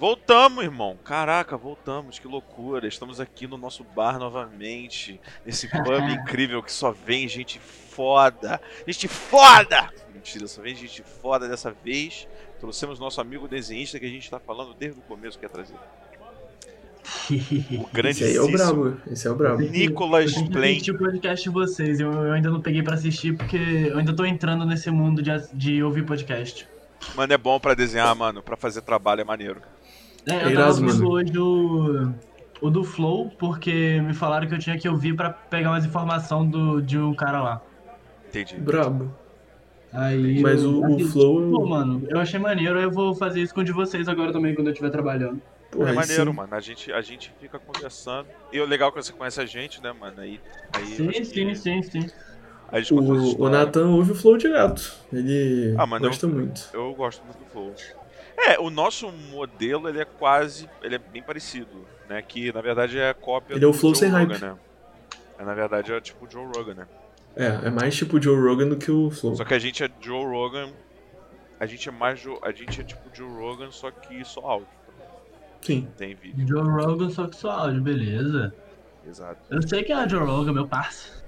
Voltamos, irmão. Caraca, voltamos. Que loucura. Estamos aqui no nosso bar novamente. Nesse pub incrível que só vem gente foda. Gente foda! Mentira, só vem gente foda dessa vez. Trouxemos nosso amigo desenhista que a gente tá falando desde o começo que ia trazer. O grande Esse aí é o brabo. Esse é o brabo. Nicolas eu Plain. Eu o podcast de vocês. Eu, eu, ainda não peguei pra assistir porque eu ainda tô entrando nesse mundo de, de ouvir podcast. Mano, é bom pra desenhar, mano. Pra fazer trabalho é maneiro. É, eu tava ouvindo hoje o, o do Flow, porque me falaram que eu tinha que ouvir pra pegar mais informação do, de um cara lá. Entendi. Brabo. Aí, Mas o, o Flow. Pô, mano, eu achei maneiro, eu vou fazer isso com o de vocês agora também quando eu estiver trabalhando. Pô, é maneiro, sim. mano. A gente, a gente fica conversando. E o legal é que você conhece a gente, né, mano? Aí, aí sim, sim, que... sim, sim. O, o Nathan ouve o Flow direto. Ele ah, mano, gosta eu, muito. Eu gosto muito do Flow. É, o nosso modelo ele é quase, ele é bem parecido, né? Que na verdade é cópia ele é o Flow Joe sem Rogan, hype. né? É, na verdade é tipo o Joe Rogan, né? É, é mais tipo o Joe Rogan do que o Flow. Só que a gente é Joe Rogan, a gente é mais a gente é tipo Joe Rogan, só que só áudio. Sim. Tem vídeo. Joe Rogan, só que só áudio, beleza. Exato. Eu sei que é Joe Rogan, meu parceiro.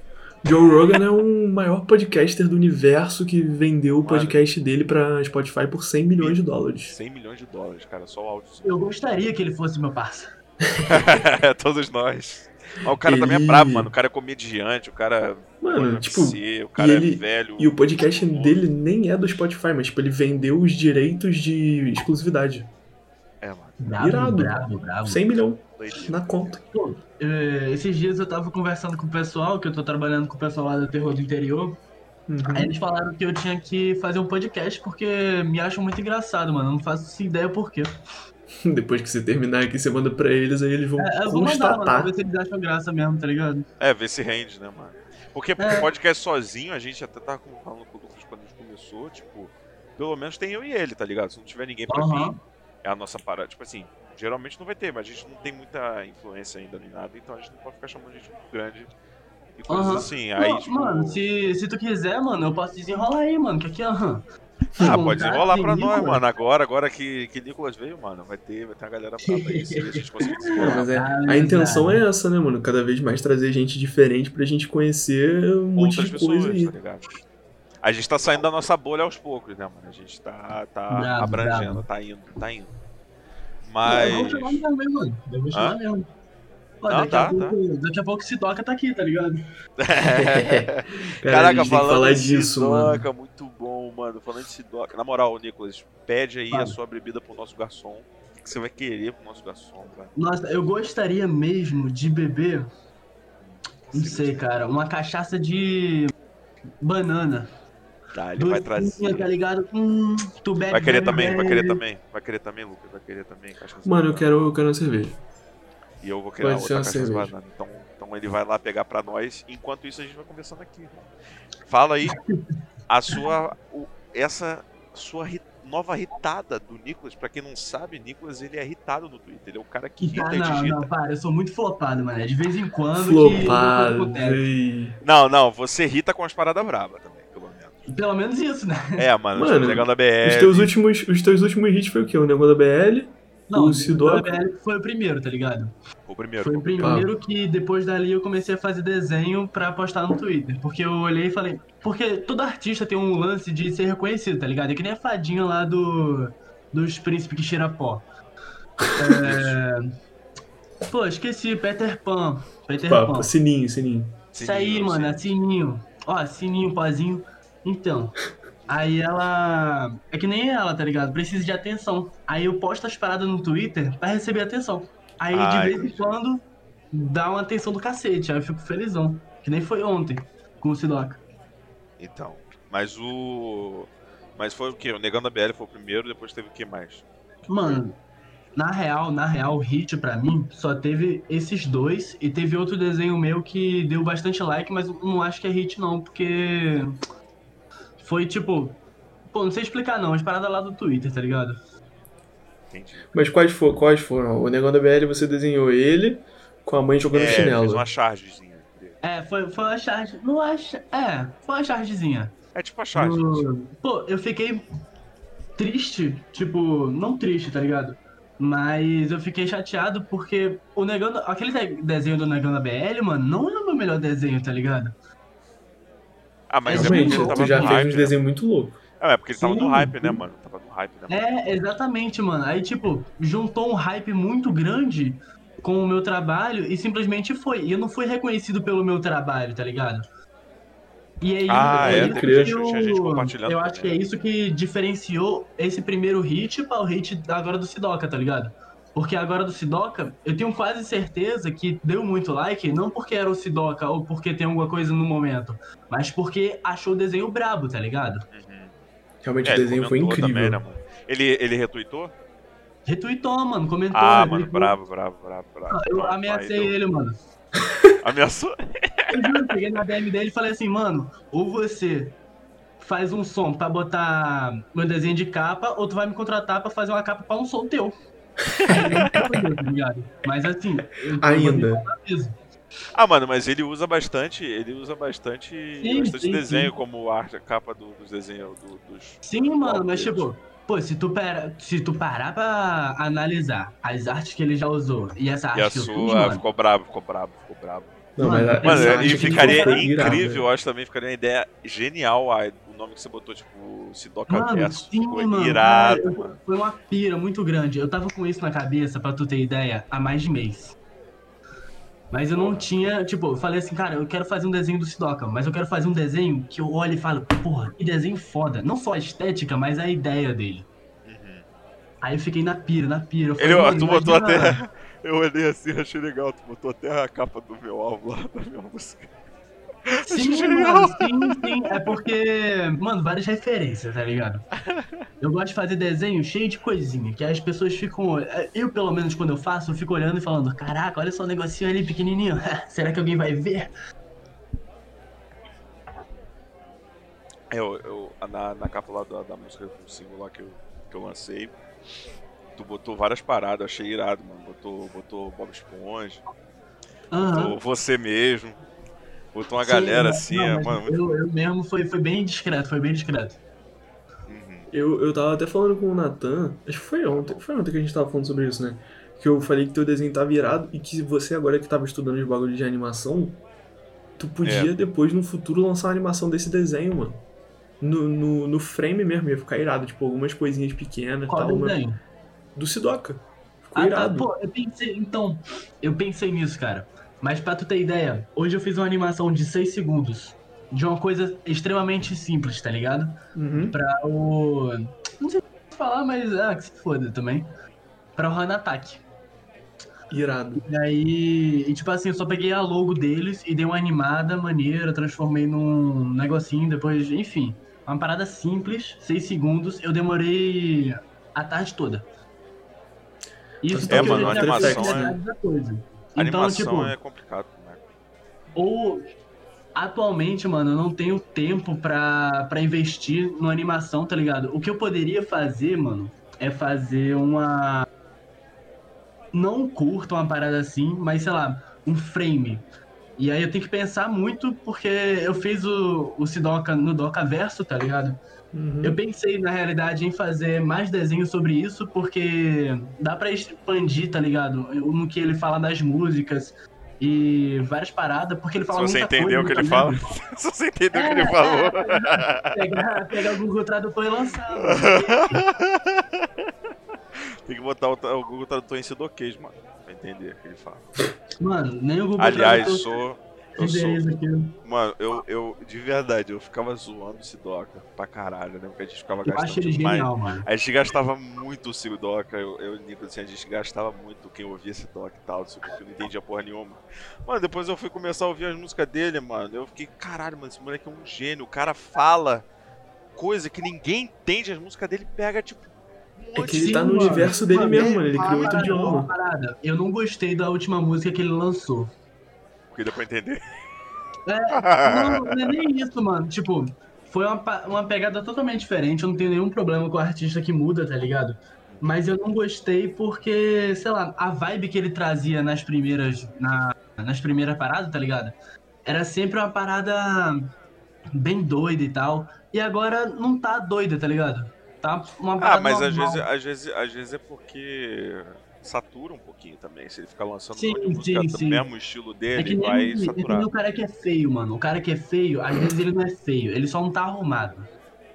Joe Rogan é o maior podcaster do universo que vendeu o podcast Mano, dele pra Spotify por 100 milhões de dólares. 100 milhões de dólares, cara, só o áudio. Eu gostaria que ele fosse meu parceiro. Todos nós. Mas o cara ele... também é brabo, mano. O cara é comediante, o cara. Mano, tipo. o cara ele... é velho. E o podcast dele nem é do Spotify, mas, tipo, ele vendeu os direitos de exclusividade. É, mano. Bravo, Irado. bravo, bravo. 100 milhões na conta. Pô, é, esses dias eu tava conversando com o pessoal, que eu tô trabalhando com o pessoal lá do Terror do Interior. Uhum. Aí eles falaram que eu tinha que fazer um podcast porque me acham muito engraçado, mano. Eu não faço ideia por quê. Depois que você terminar aqui, você manda pra eles, aí eles vão é, eu vou constatar. Mandar, mano, ver se eles acham graça mesmo, tá ligado? É, ver se rende, né, mano? Porque é. podcast sozinho, a gente até tava falando com o Lucas quando a gente começou, tipo, pelo menos tem eu e ele, tá ligado? Se não tiver ninguém pra uhum. vir, é a nossa parada. Tipo assim, geralmente não vai ter, mas a gente não tem muita influência ainda nem nada, então a gente não pode ficar chamando de gente muito grande e coisas uhum. assim. Aí, tipo... Mano, se, se tu quiser, mano, eu posso desenrolar aí, mano, que aqui, aham. Ah, pode desenrolar pra nós, mano. Agora, agora que, que Nicolas veio, mano, vai ter, vai ter uma galera brava aí, se a gente conseguir desenrolar. Mas é, a intenção é essa, né, mano? Cada vez mais trazer gente diferente pra gente conhecer um monte de pessoas, coisa aí. Tá ligado? A gente tá saindo da nossa bolha aos poucos, né, mano? A gente tá, tá bravo, abrangendo, bravo. tá indo, tá indo. Mas. Eu vou chamar mesmo, mano. Eu vou chamar mesmo. Pô, Não, daqui, tá, a pouco, tá. daqui a pouco Sidoca tá aqui, tá ligado? É. Caraca, falando de Sidoca, mano. muito bom, mano. Falando de Sidoca. Na moral, Nicolas, pede aí a sua bebida pro nosso garçom. O que você vai querer pro nosso garçom, cara? Nossa, eu gostaria mesmo de beber. Não sei, cara. Uma cachaça de banana. Tá, ele vai trazer. Tá ligado? Hum, tu bebe, vai querer bebe, também, bebe. vai querer também. Vai querer também, Lucas. Vai querer também. Mano, eu quero, eu quero uma cerveja. E eu vou querer Pode outra caixa de banana. Então, então ele vai lá pegar pra nós. Enquanto isso, a gente vai conversando aqui. Fala aí a sua. O, essa sua nova irritada do Nicolas. Pra quem não sabe, Nicolas ele é irritado no Twitter. Ele é o cara que irrita ah, não, e digita. Não, para, eu sou muito flopado, mano. É de vez em quando. Flopado. Que... Não, não, você irrita com as paradas bravas também. Pelo menos isso, né? É, mano, mano o negócio da BL. Os teus últimos, os teus últimos hits foi o quê? O negócio da BL? Não, o Sidoca? da BL foi o primeiro, tá ligado? O primeiro. Foi o primeiro que depois dali eu comecei a fazer desenho pra postar no Twitter. Porque eu olhei e falei. Porque todo artista tem um lance de ser reconhecido, tá ligado? É que nem a fadinha lá do. dos príncipes que cheira pó. É. Pô, esqueci, Peter Pan. Peter Papo, Pan. Sininho, sininho. Isso aí, mano, é sininho. Ó, sininho, pozinho. Então, aí ela. É que nem ela, tá ligado? Precisa de atenção. Aí eu posto as paradas no Twitter pra receber atenção. Aí Ai, de vez em quando dá uma atenção do cacete. Aí eu fico felizão. Que nem foi ontem com o Sidoca. Então. Mas o. Mas foi o quê? O Negando a BL foi o primeiro, depois teve o que mais? Mano, na real, na real, o hit pra mim só teve esses dois e teve outro desenho meu que deu bastante like, mas não acho que é hit não, porque foi tipo. Pô, não sei explicar não, as paradas lá do Twitter, tá ligado? Entendi. Mas quais, for, quais foram? O Negão da BL você desenhou ele com a mãe jogando é, chinelo. Fez uma chargezinha. É, foi, foi uma charge. Não acho. É, foi uma chargezinha. É tipo a charge. Pô, eu fiquei triste, tipo, não triste, tá ligado? Mas eu fiquei chateado porque o Negando. Aquele desenho do Negando BL, mano, não é o meu melhor desenho, tá ligado? Ah, mas é Realmente, é tu já fez hype, um desenho né? muito louco. Ah, é porque ele Sim. tava no hype, né, mano? Tava no hype, né? Mano? É, exatamente, mano. Aí, tipo, juntou um hype muito grande com o meu trabalho e simplesmente foi. E eu não fui reconhecido pelo meu trabalho, tá ligado? E aí, ah, é, eu, compartilhando. Eu acho que é isso que diferenciou esse primeiro hit para o hit agora do Sidoca, tá ligado? Porque agora do Sidoca, eu tenho quase certeza que deu muito like, não porque era o Sidoca ou porque tem alguma coisa no momento, mas porque achou o desenho brabo, tá ligado? Uhum. Realmente é, o desenho foi incrível. Também, né, ele, ele retweetou? Retweetou, mano, comentou. Ah, mano, bravo, bravo, bravo, bravo. Ah, eu ameacei ele, mano. Ameaçou? Eu juro, peguei na DM dele e falei assim, mano, ou você faz um som pra botar meu desenho de capa, ou tu vai me contratar pra fazer uma capa pra um som teu. Tá mas assim, ainda. Ah, mano, mas ele usa bastante, ele usa bastante, sim, bastante sim, desenho sim. como arte, capa do, dos desenhos do, dos. Sim, mano, mas tipo, pô, se tu, pera, se tu parar pra analisar as artes que ele já usou e essa arte e a que sua, eu fiz, mano, ficou bravo, ficou bravo, ficou bravo. Não, mano, mas, mano e ficaria incrível, eu acho também, ficaria uma ideia genial o nome que você botou, tipo, Sidoca mano, Verso. Sim, mano, irado, cara, mano. Foi uma pira muito grande. Eu tava com isso na cabeça, pra tu ter ideia, há mais de mês. Mas eu não tinha, tipo, eu falei assim, cara, eu quero fazer um desenho do Sidoca, mas eu quero fazer um desenho que eu olho e falo, porra, que desenho foda. Não só a estética, mas a ideia dele. Uhum. Aí eu fiquei na pira, na pira. Falei, Ele, tu botou até. Eu olhei assim, achei legal, tu botou até a capa do meu álbum lá da minha música. Sim, mano, sim, sim. É porque, mano, várias referências, tá ligado? Eu gosto de fazer desenho cheio de coisinha, que as pessoas ficam. Eu, pelo menos, quando eu faço, eu fico olhando e falando: Caraca, olha só o negocinho ali pequenininho. Será que alguém vai ver? Eu, eu na, na capa lá da, da música do single lá que eu, que eu lancei, tu botou várias paradas, achei irado, mano. Botou, botou Bob Esponja, uhum. botou você mesmo. Botou uma Sim, galera assim, não, é, mano. Eu, eu, mesmo foi, foi bem discreto, foi bem discreto. Uhum. Eu, eu tava até falando com o Natan, acho que foi ontem, foi ontem que a gente tava falando sobre isso, né? Que eu falei que teu desenho tá virado e que você agora que tava estudando os bagulhos de animação, tu podia é. depois no futuro lançar uma animação desse desenho, mano. No, no, no frame mesmo, ia ficar irado, tipo, algumas coisinhas pequenas e tal. Desenho? Mas... Do Sidoca. Ficou ah, tá, irado. Tá, pô, eu pensei, então, eu pensei nisso, cara. Mas pra tu ter ideia, hoje eu fiz uma animação de 6 segundos. De uma coisa extremamente simples, tá ligado? Uhum. Pra o. Não sei falar, mas. Ah, que se foda também. Pra o Hanataki. Irado. E aí. E tipo assim, eu só peguei a logo deles e dei uma animada maneira, transformei num negocinho, depois. Enfim. Uma parada simples, 6 segundos. Eu demorei a tarde toda. Isso é, mano, a animação é... coisa. Então, animação tipo, é complicado, né? Ou atualmente, mano, eu não tenho tempo pra, pra investir no animação, tá ligado? O que eu poderia fazer, mano, é fazer uma. Não curto uma parada assim, mas sei lá, um frame. E aí eu tenho que pensar muito porque eu fiz o, o Sidoca no Doca Verso, tá ligado? Uhum. Eu pensei, na realidade, em fazer mais desenhos sobre isso, porque dá para expandir, tá ligado? No que ele fala das músicas e várias paradas, porque ele fala Se você entendeu o que ele fala. Se você entendeu o é, que ele falou. É, pegar, pegar o Google Tradutor e lançar. Tem que botar o, o Google Tradutor em Sidoquês, mano, pra entender o que ele fala. Mano, nem o Google Aliás, Tradutor... sou eu sou... Mano, eu, eu, de verdade, eu ficava zoando o Sidoca pra caralho, né? Porque a gente ficava eu gastando ele demais. Genial, mano. A gente gastava muito o Sidoca, eu, eu e o Nico, assim, a gente gastava muito quem ouvia Sidoca e tal, porque eu não entendia porra nenhuma. Mano, depois eu fui começar a ouvir as músicas dele, mano. Eu fiquei, caralho, mano, esse moleque é um gênio. O cara fala coisa que ninguém entende, as músicas dele pega, tipo, é que ele tá no universo dele mesmo, mano. Ele criou outro idioma. Eu não gostei da última música que ele lançou. Porque deu pra entender. É, não, não é nem isso, mano. Tipo, foi uma, uma pegada totalmente diferente. Eu não tenho nenhum problema com o artista que muda, tá ligado? Mas eu não gostei porque, sei lá, a vibe que ele trazia nas primeiras, na, nas primeiras paradas, tá ligado? Era sempre uma parada bem doida e tal. E agora não tá doida, tá ligado? Tá uma Ah, mas às vezes, às, vezes, às vezes é porque satura um pouquinho também. Se ele ficar lançando sim, um música sim, do mesmo estilo dele, é que vai nem, saturar. É que o cara que é feio, mano. O cara que é feio, às vezes ele não é feio, ele só não tá arrumado.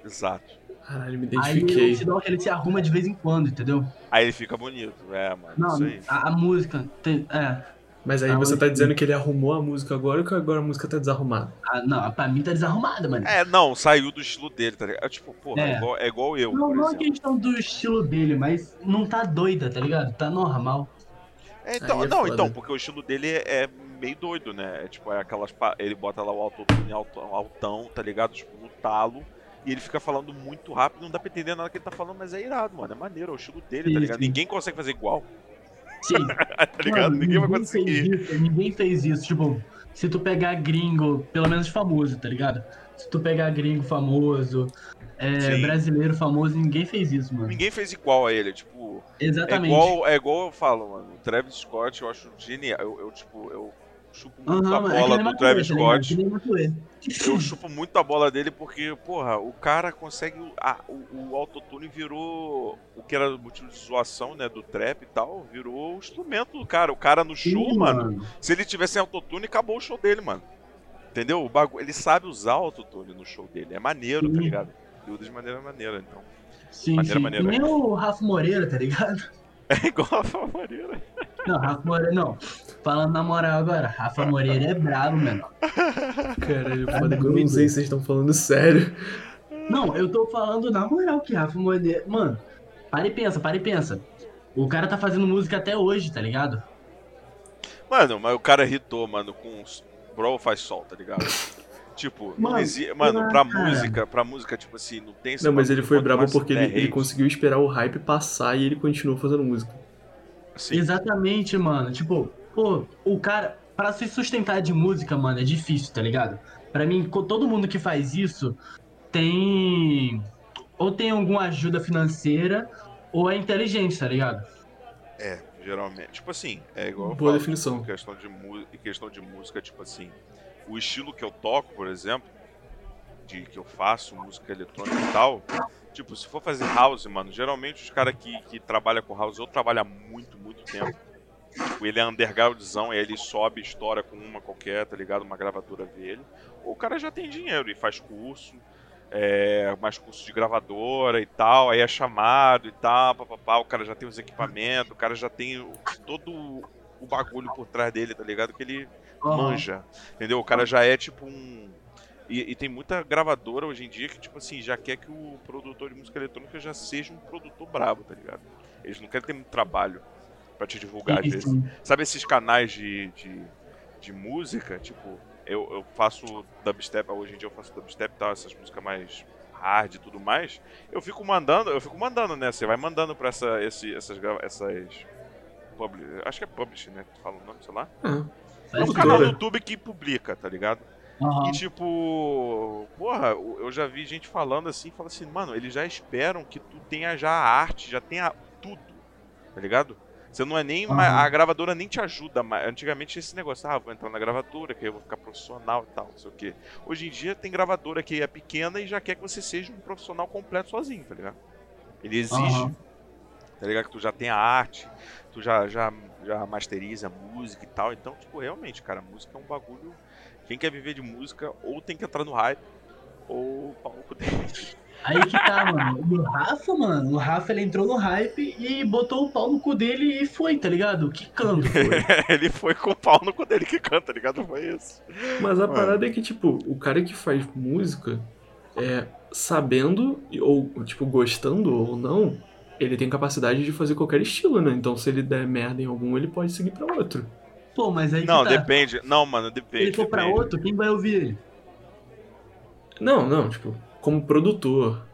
Exato. Caralho, me Aí identifiquei. ele se, dá- ele se arruma de vez em quando, entendeu? Aí ele fica bonito. É, mano. isso Não, aí. a, a música. Tem, é. Mas aí Ah, você tá dizendo que ele arrumou a música agora ou que agora a música tá desarrumada? a- não, pra mim tá desarrumada, mano. É, não, saiu do estilo dele, tá ligado? É, Tipo, porra, é, É. igual, é igual eu, Não, não é questão do estilo dele, mas não tá doida, tá ligado? Tá normal. É, então, é não, foda. então, porque o estilo dele é, é meio doido, né? É tipo, é aquelas. Ele bota lá o autotune altão, altão, tá ligado? Tipo, no talo. E ele fica falando muito rápido, não dá pra entender nada que ele tá falando, mas é irado, mano. É maneiro, é o estilo dele, tá Sim, ligado? sim. Ninguém consegue fazer igual, Sim. tá ligado? Mano, ninguém vai Fez conseguir. isso, ninguém fez isso. Tipo, se tu pegar gringo, pelo menos famoso, tá ligado? Se tu pegar gringo famoso, é, brasileiro famoso, ninguém fez isso, mano. Ninguém fez igual a ele, tipo. É Exatamente. igual, é igual eu falo, mano. O Travis Scott eu acho genial. Eu, eu, tipo, eu chupo muito Aham, a mano, é bola nem do Travis tá? Scott. Matuê. Eu chupo muito a bola dele porque, porra, o cara consegue. a- o, o autotune virou. O que era motivo de zoação, né? Do trap e tal, virou o instrumento do cara. O cara no show, Sim, mano, se ele tivesse autotune, acabou o show dele, mano. Entendeu? O bagu... Ele sabe usar o autotune no show dele. É maneiro, tá Sim. ligado? Ele usa de maneira maneira, então. Sim, Maneira, sim. maneira. Nem o Rafa Moreira, tá ligado? É igual a Famareira. Não, Rafa Moreira, não. Falando na moral agora, Rafa Moreira é brabo, mano. Caralho, foda que eu não sei se vocês estão falando sério. Não, eu tô falando na moral que Rafa Moreira. Mano, para e pensa, para e pensa. O cara tá fazendo música até hoje, tá ligado? Mano, mas o cara irritou, mano, com os Bro faz sol, tá ligado? Tipo, não Mano, existe. Mano, pra música, pra música, tipo assim, não tem Não, mas ele foi mais porque ele, ele conseguiu esperar o hype passar e ele continuou fazendo música. Assim, Exatamente, mano. Tipo, pô, o cara, pra se sustentar de música, mano, é difícil, tá ligado? Pra mim, todo mundo que faz isso tem. Ou tem alguma ajuda financeira, ou é inteligente, tá ligado? É, geralmente. Tipo assim, é igual Boa definição. Em questão, de em questão de música, tipo assim, o estilo que eu toco, por exemplo, de que eu faço, música eletrônica e tal, tipo, se for fazer house, mano, geralmente os caras que, que trabalham com house, eu trabalho há muito, muito tempo. Tipo, ele é undergroundzão, aí ele sobe, estoura com uma qualquer, tá ligado? Uma gravadora vê ele. Ou o cara já tem dinheiro e faz curso, é, mais curso de gravadora e tal, aí é chamado e tal, papapá, o cara já tem os equipamentos, o cara já tem todo o bagulho por trás dele, tá ligado? Que ele manja, entendeu? O cara já é tipo um. E, e tem muita gravadora hoje em dia que, tipo assim, já quer que o produtor de música eletrônica já seja um produtor brabo, tá ligado? Eles não querem ter muito trabalho pra te divulgar, às vezes. Sabe esses canais de, de, de música? Tipo, eu, eu faço dubstep, hoje em dia eu faço dubstep e tal, essas músicas mais hard e tudo mais. Eu fico mandando, eu fico mandando, né? Você vai mandando pra essa, esse, essas, essas publi, acho que é publish, né? Que fala o nome, sei lá. Ah, É um canal Editora. YouTube que publica, tá ligado? Aham. E tipo, porra, eu já vi gente falando assim, fala assim, mano, eles já esperam que tu tenha já a arte, já tenha tudo, tá ligado? Você não é nem. Aham. A gravadora nem te ajuda. mas Antigamente tinha esse negócio, ah, vou entrar na gravadora, que aí eu vou ficar profissional e tal, não sei o quê. Hoje em dia tem gravadora que é pequena e já quer que você seja um profissional completo sozinho, tá ligado? Ele exige, Aham. tá ligado? Que tu já tenha arte, tu já, já, já masteriza música e tal. Então, tipo, realmente, cara, música é um bagulho. Quem quer viver de música ou tem que entrar no hype, ou pau no cu dele. Aí que tá, mano. O Rafa, mano, o Rafa ele entrou no hype e botou o pau no cu dele e foi, tá ligado? Quicando, foi. Ele foi com o pau no cu dele que canta, tá ligado? Foi isso. Mas a Mano. parada é que, tipo, o cara que faz música, é, sabendo, ou, tipo, gostando ou não, ele tem capacidade de fazer qualquer estilo, né? Então, se ele der merda em algum, ele pode seguir pra outro. Pô, mas aí Não, que tá. depende. Não, mano, Se depende. ele for pra depende. outro, quem vai ouvir ele? Não, não, tipo, como produtor.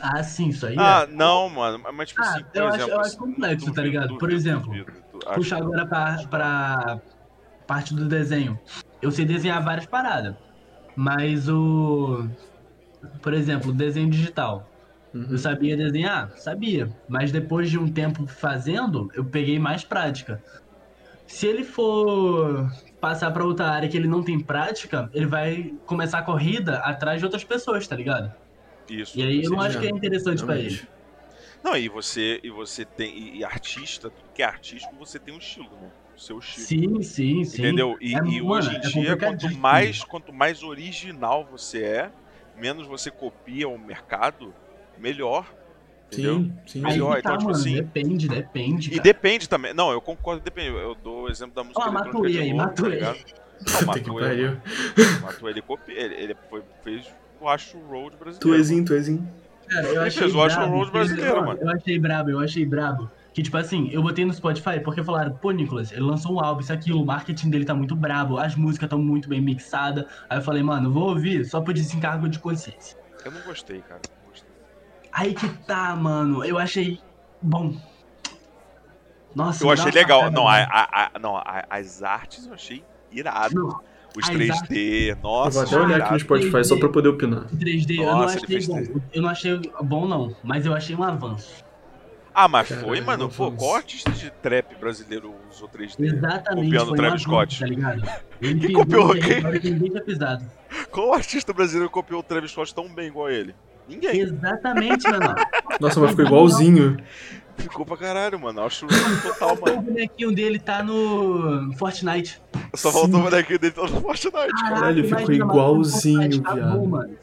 Ah, sim, isso aí. Ah, é. não, mano. Mas, tipo Ah, assim, por eu acho- exemplo. eu acho assim, complexo, duvido, tá ligado? Por exemplo, duvido, du- acho- Puxa agora pra, pra parte do desenho. Eu sei desenhar várias paradas. Mas o. Por exemplo, o desenho digital. Uhum. Eu sabia desenhar? Sabia. Mas depois de um tempo fazendo, eu peguei mais prática. Se ele for passar pra outra área que ele não tem prática, ele vai começar a corrida atrás de outras pessoas, tá ligado? Isso. E aí eu não acho que é interessante para ele. Não, e você, e você tem. E, e, artista, tudo que é artístico, você tem um estilo, né? O seu estilo. Sim, sim, sim. Entendeu? E, é, e hoje em é dia, quanto mais, quanto mais original você é, menos você copia o mercado, melhor. Entendeu? Sim, sim. Melhor. Tá, então, tipo mano, assim. Depende, depende. Cara. E depende também. Não, eu concordo, depende. Eu dou o exemplo da música. Ah, Matuei aí, Matuei. Tá não, Matuei. Matuei, ele, ele, ele foi, fez o Acho Road brasileiro. Tuezinho, Tuezinho. Cara, eu achei fez o Acho Road brasileiro, mano. Eu achei brabo, eu achei brabo. Que, tipo assim, eu botei no Spotify porque falaram, pô, Nicolas, ele lançou um álbum, isso aquilo, o marketing dele tá muito brabo, as músicas estão muito bem mixadas. Aí eu falei, mano, vou ouvir só por desencargo de consciência. Eu não gostei, cara. Aí que tá, mano. Eu achei bom. Nossa, eu achei legal. Cara, não, a, a, a, não a, as artes eu achei irado. Não, os 3D, nossa. Eu vou até olhar aqui no Spotify 3D, só pra poder opinar. 3D, nossa, eu não achei bom. Eu não achei bom, não, mas eu achei um avanço. Ah, mas Caralho, foi, mano. Pô, qual artista de trap brasileiro usou 3D? Exatamente. Copiando o Travis Scott. Tá ligado? Ele quem copiou quem? Qual artista brasileiro copiou o Travis Scott tão bem igual a ele? Ninguém. Exatamente, mano. Nossa, mas ficou igualzinho. Ficou pra caralho, mano. Acho total, mano. O bonequinho dele tá no Fortnite. Só faltou o bonequinho dele tá no Fortnite. Caralho, ficou igualzinho, viado.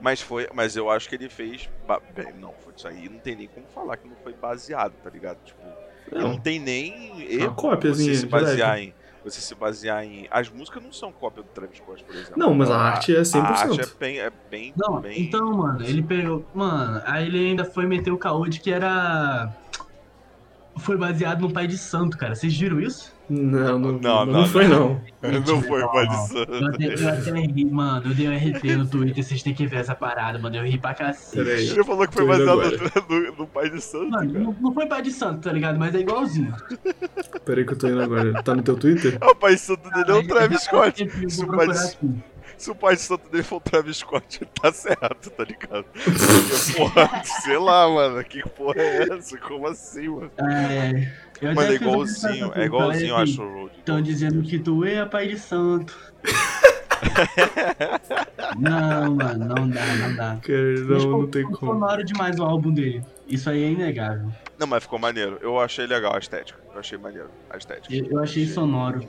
Mas foi, mas eu acho que ele fez. Bem, não, foi isso aí. Não tem nem como falar que não foi baseado, tá ligado? Tipo, não, não tem nem erro você se basear em. Você se basear em. As músicas não são cópia do Travis Scott, por exemplo. Não, mas a, a arte é 100%. A arte é bem. É bem, não, bem... Então, mano, ele pegou. Mano, aí ele ainda foi meter o caô de que era. Foi baseado no pai de santo, cara. Vocês viram isso? Não, não, não, não, não foi não. Não foi maldição. Eu até, eu até ri, mano. Eu dei um RT no Twitter, vocês têm que ver essa parada, mano. Eu ri pra cacete. Ele falou que foi baseado no, no, no, pai de santo. Mano, não, não, foi pai de santo, tá ligado? Mas é igualzinho. Peraí que eu tô indo agora. Tá no teu Twitter? o pai de santo dele é o Travis Scott. Se o pai de se o pai de santo dele for o Travis Scott, tá certo, tá ligado? Porque, porra, sei lá, mano, que porra é essa? Como assim, mano? É. Eu Mano, é igualzinho, é igualzinho, eu acho. Estão dizendo que tu é pai de santo. não, mano, não dá, não dá. Cara, não, não tem como. sonoro demais o álbum dele. Isso aí é inegável. Não, mas ficou maneiro. Eu achei legal a estética. Eu achei maneiro a estética. Eu, eu achei sonoro.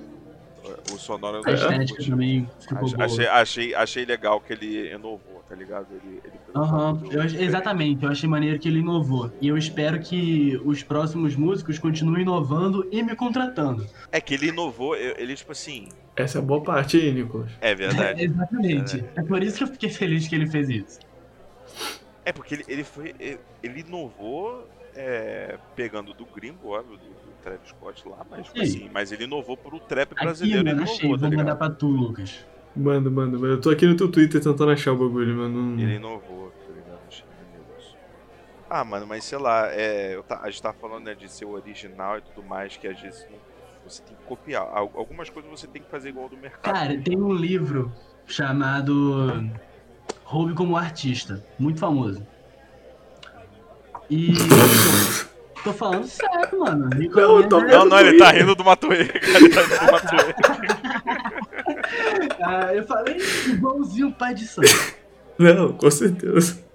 O sonoro A estética também ficou achei, boa. Achei, achei, achei legal que ele inovou tá ligado? Ele, ele uhum. eu, exatamente, eu achei maneiro que ele inovou. E eu espero que os próximos músicos continuem inovando e me contratando. É que ele inovou, ele, tipo assim. Essa é a boa parte aí, Nicolas. É verdade. É, exatamente. É, é por isso que eu fiquei feliz que ele fez isso. É porque ele, ele foi. Ele, ele inovou é, pegando do gringo, óbvio, do, do Travis Scott lá, mas, tipo assim, mas ele inovou pro trap brasileiro. Aqui, mano, achei, inovou, tá vou mandar pra tu, Lucas. Manda, manda, manda. Eu tô aqui no teu Twitter tentando achar o bagulho, mano. Ele inovou, tá ligado? Ah, mano, mas sei lá, é, tá, a gente tá falando né, de ser original e tudo mais, que às vezes não, você tem que copiar. Algumas coisas você tem que fazer igual do mercado. Cara, tem um livro chamado Roube como Artista, muito famoso. E. Tô falando sério, mano. Não, tô... não, não, ele tá rindo do Matuê. Ele tá rindo do Matuê. ah, eu falei igualzinho o pai de santo. Não, com certeza.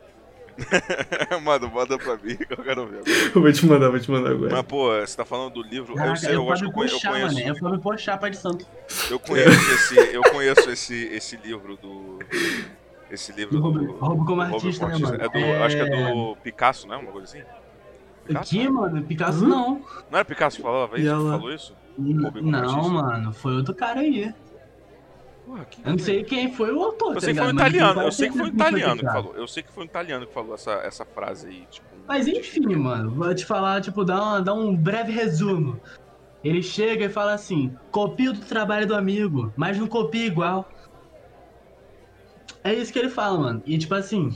Mano, manda pra mim que eu quero ver. Eu vou te mandar, vou te mandar agora. Mas, pô, você tá falando do livro. Caraca, eu sei, eu, eu acho que eu, conheço. Mano, eu falo Pochá, pai de santo. Eu conheço esse, eu conheço esse, esse livro do. Esse livro do. do Roubo como artista, né, mano? É do, é... Acho que é do Picasso, né? Uma coisa assim. Picasso, que, mano? Picasso não. Não era Picasso que falava isso? Que falou isso? Não, mano, foi outro cara aí. Porra, eu não sei quem foi o autor. Eu tá sei que foi um italiano, eu sei que foi um italiano que falou. Eu sei que foi um italiano que falou essa, essa frase aí, tipo. Mas enfim, mano, vou te falar, tipo, dar, uma, dar um breve resumo. Ele chega e fala assim: copia do trabalho do amigo, mas não copia igual. É isso que ele fala, mano. E tipo assim,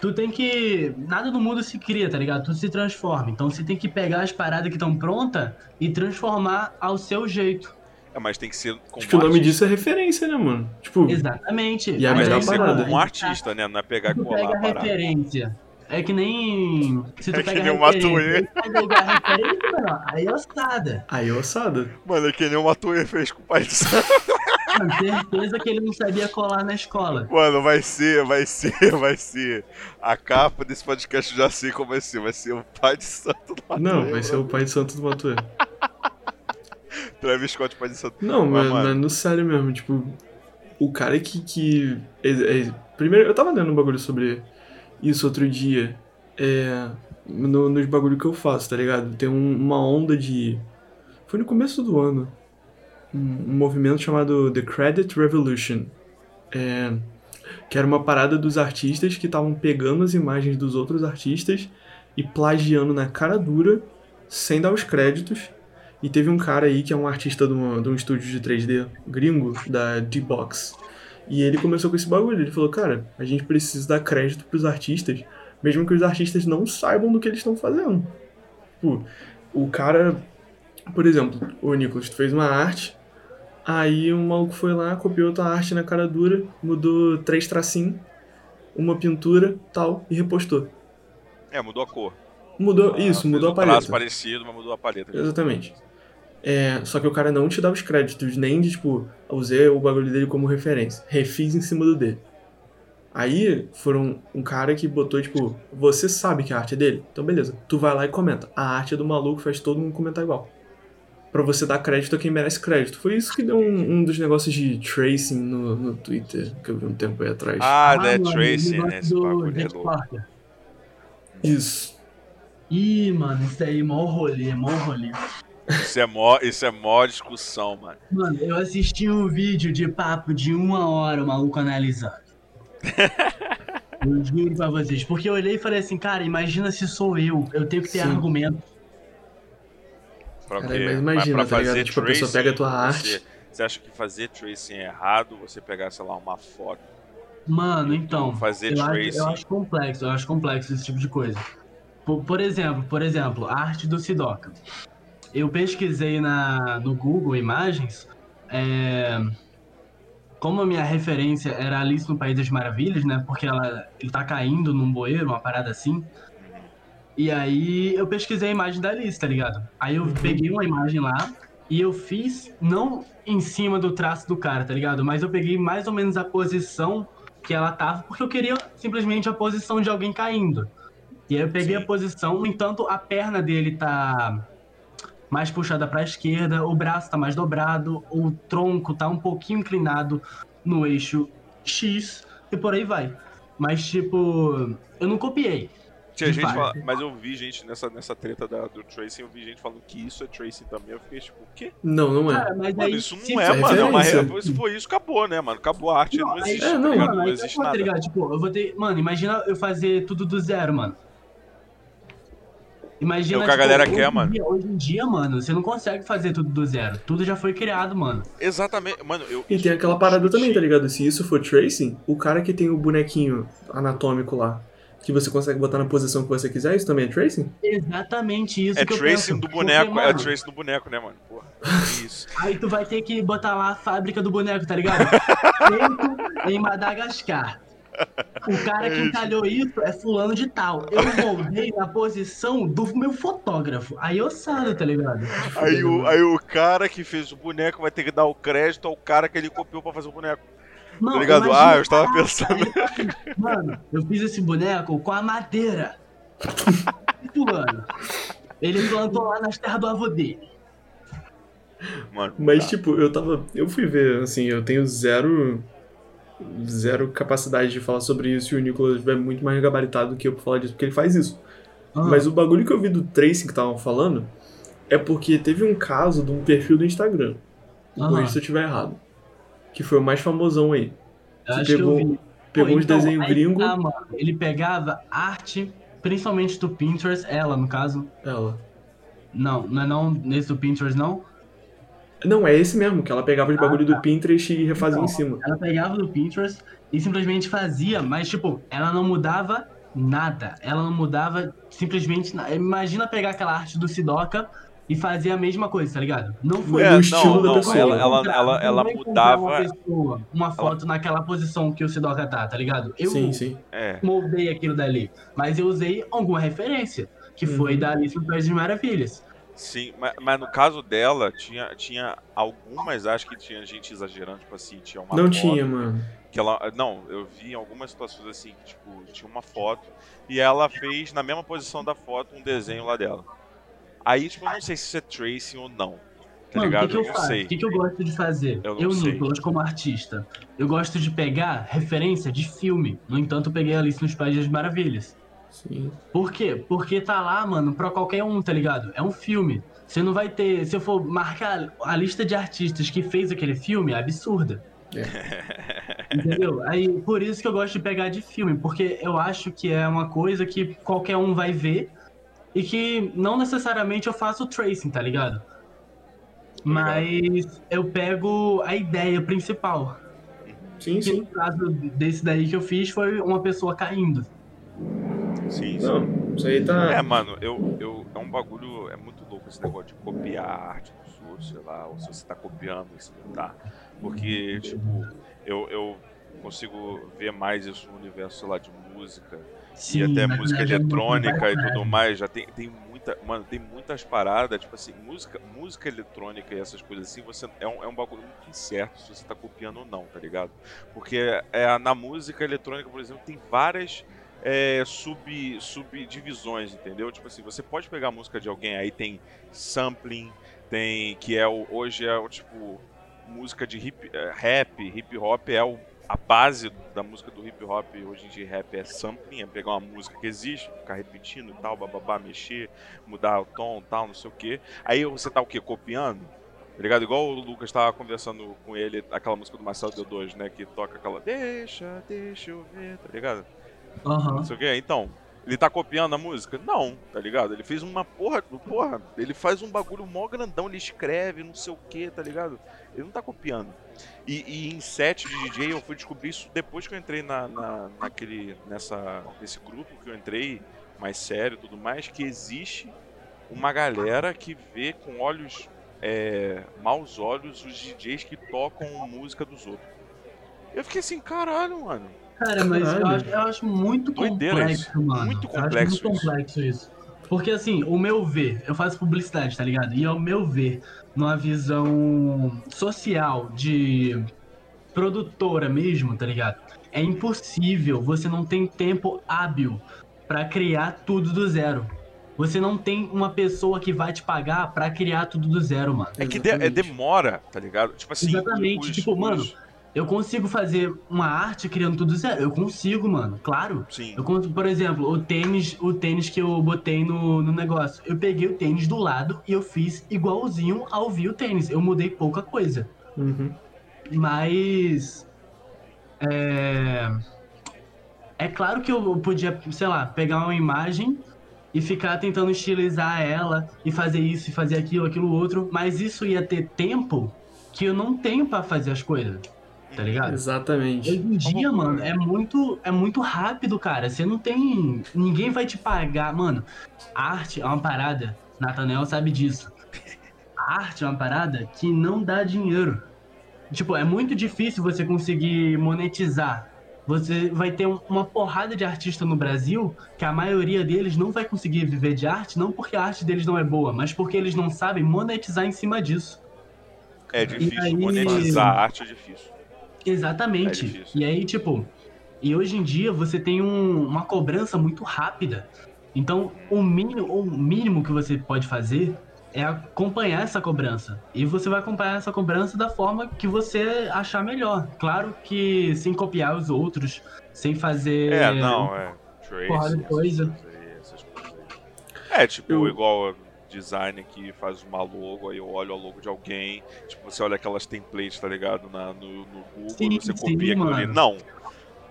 tu tem que. Nada no mundo se cria, tá ligado? Tu se transforma. Então você tem que pegar as paradas que estão prontas e transformar ao seu jeito. É, mas tem que ser como Acho que o nome disso é referência, né, mano? Tipo, Exatamente. E a mas melhor tem que parada. ser como um artista, né? Não é pegar e colar pega a referência. É que nem. Se tu é pega que nem o Matuê. aí é ossada. Aí é ossada. Mano, é que nem o Matuê fez com o pai do Mano, certeza que ele não sabia colar na escola. Mano, vai ser, vai ser, vai ser. A capa desse podcast eu já sei como vai ser. Vai ser o pai de santo do Matuê. Não, vai ser o pai de santo do Matuê. Travis Scott de santo. Não, mas, mas, no sério mesmo, tipo, o cara que. que é, é, primeiro, eu tava lendo um bagulho sobre isso outro dia. É. No, nos bagulho que eu faço, tá ligado? Tem um, uma onda de. Foi no começo do ano um, movimento chamado The Credit Revolution, é, que era uma parada dos artistas que estavam pegando as imagens dos outros artistas e plagiando na cara dura, sem dar os créditos. E teve um cara aí que é um artista de, uma, de um estúdio de 3D gringo, da D-Box. E ele começou com esse bagulho. Ele falou: Cara, a gente precisa dar crédito pros artistas, mesmo que os artistas não saibam do que eles estão fazendo. Tipo, o cara, por exemplo, o Nicolas, tu fez uma arte, Aí o maluco foi lá, copiou tua arte na cara dura, mudou três tracinhos, uma pintura, tal, e repostou. É, mudou a cor. Mudou, ah, isso, mudou a paleta. Um parecido, mas mudou a paleta. Exatamente. É, só que o cara não te dá os créditos, nem de, tipo, usei o bagulho dele como referência. Refiz em cima do D. Aí foram um cara que botou, tipo, você sabe que a arte é dele? Então beleza, tu vai lá e comenta. A arte é do maluco, faz todo mundo comentar igual para você dar crédito a quem merece crédito. Foi isso que deu um, um dos negócios de tracing no, no Twitter, que eu vi um tempo aí atrás. Ah, né? Tracing, né? Esse bagulho é Isso. Ih, mano, isso aí, mó rolê, mó rolê. Isso é mó, isso é mó discussão, mano. Mano, eu assisti um vídeo de papo de uma hora, o maluco analisando. eu juro pra vocês. Porque eu olhei e falei assim, cara, imagina se sou eu. Eu tenho que ter Sim. argumento Pra Cara, mas imagina, pra, pra tá ligado? Tipo, a pessoa pega a tua arte. Você, acha que fazer tracing é errado? Você pegar, sei lá, uma foto. Mano, então. Fazer eu tracing. Acho, eu acho complexo, eu acho complexo esse tipo de coisa. Por, por exemplo, por exemplo, a arte do Sidoca. Eu pesquisei na, no Google Imagens. É, como a minha referência era Alice no País das Maravilhas, né? Porque ela, ele tá caindo num bueiro, uma parada assim. E aí eu pesquisei a imagem da Alice, tá ligado? Aí eu peguei uma imagem lá e eu fiz, não em cima do traço do cara, tá ligado? Mas eu peguei mais ou menos a posição que ela tava, porque eu queria simplesmente a posição de alguém caindo. E aí eu peguei Sim. a posição, no entanto, a perna dele tá mais puxada para a esquerda, o braço tá mais dobrado, o tronco tá um pouquinho inclinado no eixo X e por aí vai. Mas tipo, eu não copiei. Tinha gente fala, mas eu vi gente nessa, nessa treta da, do Tracing, eu vi gente falando que isso é Tracing também. Eu fiquei tipo, o quê? Não, não é. Cara, mas mano, aí, isso não é, é mano. É uma, se for isso, acabou, né, mano? Acabou a arte, não, não existe. É, não, tá mano, não existe tá nada. Tá tipo, eu vou ter. Mano, imagina eu fazer tudo do zero, mano. Imagina. É o que a tipo, galera quer, mano. Dia, hoje em dia, mano, você não consegue fazer tudo do zero. Tudo já foi criado, mano. Exatamente. Mano, eu. E tem aquela parada também, tá ligado? Se isso for tracing, o cara que tem o bonequinho anatômico lá que você consegue botar na posição que você quiser, isso também é tracing? Exatamente isso é que eu tracing do boneco, Porque, é tracing do boneco, né, mano? Porra, isso. Aí tu vai ter que botar lá a fábrica do boneco, tá ligado? Feito em Madagascar. O cara que entalhou isso é fulano de tal. Eu moldei na posição do meu fotógrafo. Aí eu saio, tá ligado? Aí o, aí o cara que fez o boneco vai ter que dar o crédito ao cara que ele copiou pra fazer o boneco. Não, tá ligado? Ah, eu estava pensando. Mano, eu fiz esse boneco com a madeira. Pulando. Ele plantou lá nas terras do avô dele. Mano, Mas, tá. tipo, eu tava. Eu fui ver, assim, eu tenho zero. Zero capacidade de falar sobre isso e o Nicolas é muito mais gabaritado do que eu pra falar disso, porque ele faz isso. Ah. Mas o bagulho que eu vi do Tracy que estavam falando é porque teve um caso de um perfil do Instagram. Corrija se eu estiver errado que foi o mais famosão aí. Eu acho pegou, que. Pegou Pô, uns então, desenhos gringos. Tá, ele pegava arte, principalmente do Pinterest, ela no caso. Ela. Não, não é não nesse do Pinterest, não? Não, é esse mesmo, que ela pegava de bagulho ah, tá. do Pinterest e refazia então, em cima. Ela pegava do Pinterest e simplesmente fazia, mas tipo, ela não mudava nada. Ela não mudava simplesmente. Imagina pegar aquela arte do Sidoca e fazia a mesma coisa, tá ligado? Não foi é, o estilo não, da pessoa. Ela, ela, ela, ela mudava. Uma, pessoa, uma foto ela... naquela posição que o Sidoka tá, tá ligado? Eu sim, sim. É. moldei aquilo dali. Mas eu usei alguma referência, que uhum. foi da Alice no País das Maravilhas. Sim, mas, mas, no caso dela, tinha, tinha algumas, acho que tinha gente exagerando, tipo assim, tinha uma Não tinha, mano. Que ela, não, eu vi em algumas situações assim, que, tipo, tinha uma foto e ela fez na mesma posição da foto um desenho lá dela. Aí, tipo, eu não sei se isso é tracing ou não. Tá Mano, o que, que, eu, faço? O que, que eu gosto de fazer? Eu, eu Nicolas, como artista, eu gosto de pegar referência de filme. No entanto, eu peguei Alice nos Países das Maravilhas. Sim. Por quê? Porque tá lá, mano, pra qualquer um, tá ligado? É um filme. Você não vai ter. Se eu for marcar a lista de artistas que fez aquele filme, é absurda. É. Entendeu? Aí, por isso que eu gosto de pegar de filme, porque eu acho que é uma coisa que qualquer um vai ver e que não necessariamente eu faço tracing, tá ligado? Mas eu pego a ideia principal. Sim, sim. no caso desse daí que eu fiz foi uma pessoa caindo. Sim, sim. Não, isso aí tá. É, mano, eu, eu, é um bagulho. É muito louco esse negócio de copiar a arte dos outros, sei lá, ou se você tá copiando, se não tá. Porque, tipo, eu, eu consigo ver mais isso no universo, sei lá, de música. Sim, e até música é eletrônica e tudo mais. Já tem, tem muita. Mano, tem muitas paradas, tipo assim, música, música eletrônica e essas coisas assim, você é um, é um bagulho muito incerto se você tá copiando ou não, tá ligado? Porque é, na música eletrônica, por exemplo, tem várias é, sub, subdivisões, entendeu? Tipo assim, você pode pegar a música de alguém, aí tem sampling, tem. que é o. Hoje é o tipo. Música de hip, é, rap, hip hop é o, a base da música do hip hop hoje em dia rap é sampling, é pegar uma música que existe, ficar repetindo e tal, bababá, mexer, mudar o tom tal, não sei o que. Aí você tá o que? Copiando? Tá ligado? Igual o Lucas tava conversando com ele, aquela música do Marcelo D2, né? Que toca aquela Deixa, deixa eu ver, tá ligado? Uhum. Não sei o. Então, ele tá copiando a música? Não, tá ligado? Ele fez uma porra, porra, ele faz um bagulho mó grandão, ele escreve, não sei o que, tá ligado? Ele não tá copiando. E, e, em set de DJ eu fui descobrir isso depois que eu entrei na, na, naquele, nessa, nesse grupo que eu entrei, mais sério e tudo mais, que existe uma galera que vê com olhos, é, maus olhos, os DJs que tocam música dos outros. Eu fiquei assim, caralho, mano Cara, mas eu acho, eu acho, muito Doideira complexo, isso. mano. Muito complexo, muito complexo isso. isso. Porque assim, o meu ver, eu faço publicidade, tá ligado? E ao meu ver, numa visão social de produtora mesmo, tá ligado? É impossível, você não tem tempo hábil para criar tudo do zero. Você não tem uma pessoa que vai te pagar para criar tudo do zero, mano. É que de, é demora, tá ligado? Tipo assim, Exatamente, os, tipo, os... mano, eu consigo fazer uma arte criando tudo zero. Eu consigo, mano. Claro. Sim. Eu consigo, por exemplo, o tênis, o tênis que eu botei no, no negócio. Eu peguei o tênis do lado e eu fiz igualzinho ao vi o tênis. Eu mudei pouca coisa. Uhum. Mas. É. É claro que eu podia, sei lá, pegar uma imagem e ficar tentando estilizar ela e fazer isso e fazer aquilo, aquilo outro, mas isso ia ter tempo que eu não tenho para fazer as coisas tá ligado? Exatamente. Hoje em dia, mano, é muito, é muito rápido, cara. Você não tem. Ninguém vai te pagar. Mano, arte é uma parada. Nathaniel sabe disso. A arte é uma parada que não dá dinheiro. Tipo, é muito difícil você conseguir monetizar. Você vai ter uma porrada de artistas no Brasil que a maioria deles não vai conseguir viver de arte, não porque a arte deles não é boa, mas porque eles não sabem monetizar em cima disso. É difícil, aí... monetizar a arte é difícil. Exatamente. É e aí, tipo, e hoje em dia você tem um, uma cobrança muito rápida. Então, o mínimo, o mínimo que você pode fazer é acompanhar essa cobrança. E você vai acompanhar essa cobrança da forma que você achar melhor. Claro que sem copiar os outros, sem fazer. É, não, é. Trace, coisa. Essas coisas aí. É, tipo, eu... igual design que faz uma logo, aí eu olho a logo de alguém, tipo, você olha aquelas templates, tá ligado? Na, no, no Google, sim, você copia sim, aquilo ali. Não.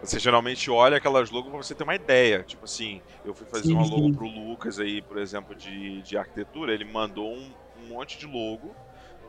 Você geralmente olha aquelas logos pra você ter uma ideia. Tipo assim, eu fui fazer sim, uma logo pro Lucas aí, por exemplo, de, de arquitetura, ele mandou um, um monte de logo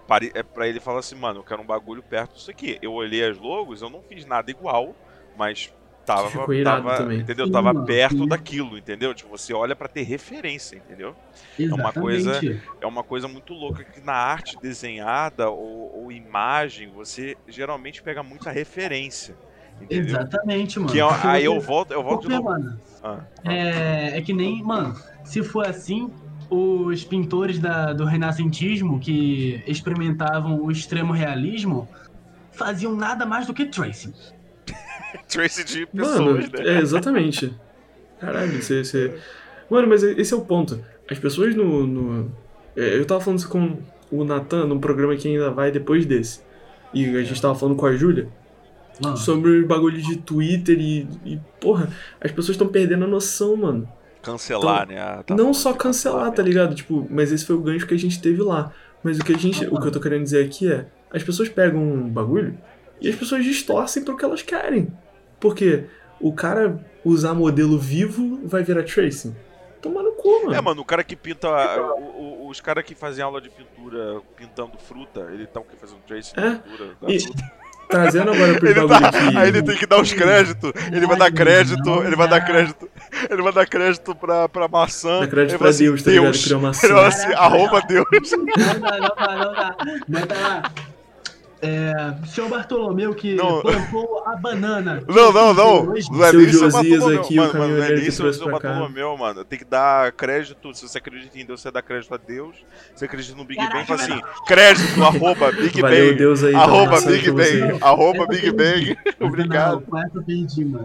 para, é pra ele falar assim, mano, eu quero um bagulho perto disso aqui. Eu olhei as logos, eu não fiz nada igual, mas tava, tava também. entendeu? Sim, tava mano, perto sim. daquilo, entendeu? Tipo, você olha para ter referência, entendeu? Exatamente. É uma coisa é uma coisa muito louca que na arte desenhada ou, ou imagem, você geralmente pega muita referência. Entendeu? Exatamente, mano. Que é, aí eu volto, eu volto Porque, de novo. Mano, ah, ah. É, é que nem, mano, se for assim, os pintores da, do renascentismo que experimentavam o extremo realismo faziam nada mais do que tracing. tracing de pessoas, Mano, né? É, exatamente. Caralho, você, você... Mano, mas esse é o ponto. As pessoas no... no... É, eu tava falando isso com o Nathan num programa que ainda vai depois desse. E a gente tava falando com a Júlia. Sobre o bagulho de Twitter e, e porra, as pessoas estão perdendo a noção, mano. Cancelar, então, né? Tá não só cancelar, tá ligado? Tipo, mas esse foi o gancho que a gente teve lá. Mas o que a gente, o que eu tô querendo dizer aqui é, as pessoas pegam um bagulho e as pessoas distorcem pro que elas querem. Porque o cara usar modelo vivo vai virar tracing. Toma no cu, mano. É, mano, o cara que pinta. O, o, os caras que fazem aula de pintura pintando fruta, ele tá o que? Fazendo tracing é. pintura e, fruta. Trazendo agora pro ele tá, aqui. Aí ele tem que dar os créditos. Ele vai dar crédito, ele vai dar crédito. Ele vai dar crédito pra, pra maçã. Dá crédito pra assim, Deus, tá ligado? Criou maçã. Ele vai assim, arroba Deus. Não dá, não dá, não dá. Manda lá. É, seu Bartolomeu que não. plantou a banana. Não, não, não. Não é nem seu Bartolomeu, aqui, mano, mano, não é nem seu, seu Bartolomeu, mano. Tem que dar crédito, se você acredita em Deus, você dá crédito a Deus. Se você acredita no Big Caraca, Bang, fala assim, crédito, arroba Big Valeu, Bang. Deus aí, arroba Big Bang, arroba Big Bang. Obrigado. Com essa eu perdi, mano.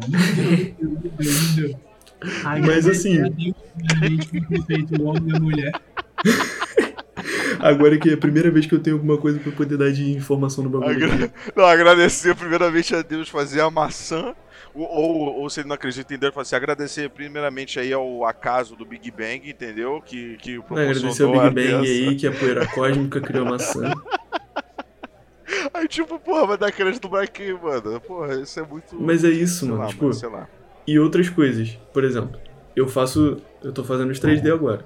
Mas assim... Feito homem e mulher. Agora que é a primeira vez que eu tenho alguma coisa pra poder dar de informação no bagulho. Agra... Não, agradecer primeiramente a Deus fazer a maçã. Ou, ou, ou se ele não acredita em Deus, assim, agradecer primeiramente aí ao acaso do Big Bang, entendeu? Que, que proporcionou Agradecer ao Big Bang aí, que a poeira cósmica criou a maçã. Aí, tipo, porra, vai dar crédito pra quem, mano? Porra, isso é muito. Mas é isso, mano. Lá, tipo, mano, sei lá. E outras coisas. Por exemplo, eu faço. Eu tô fazendo os 3D agora.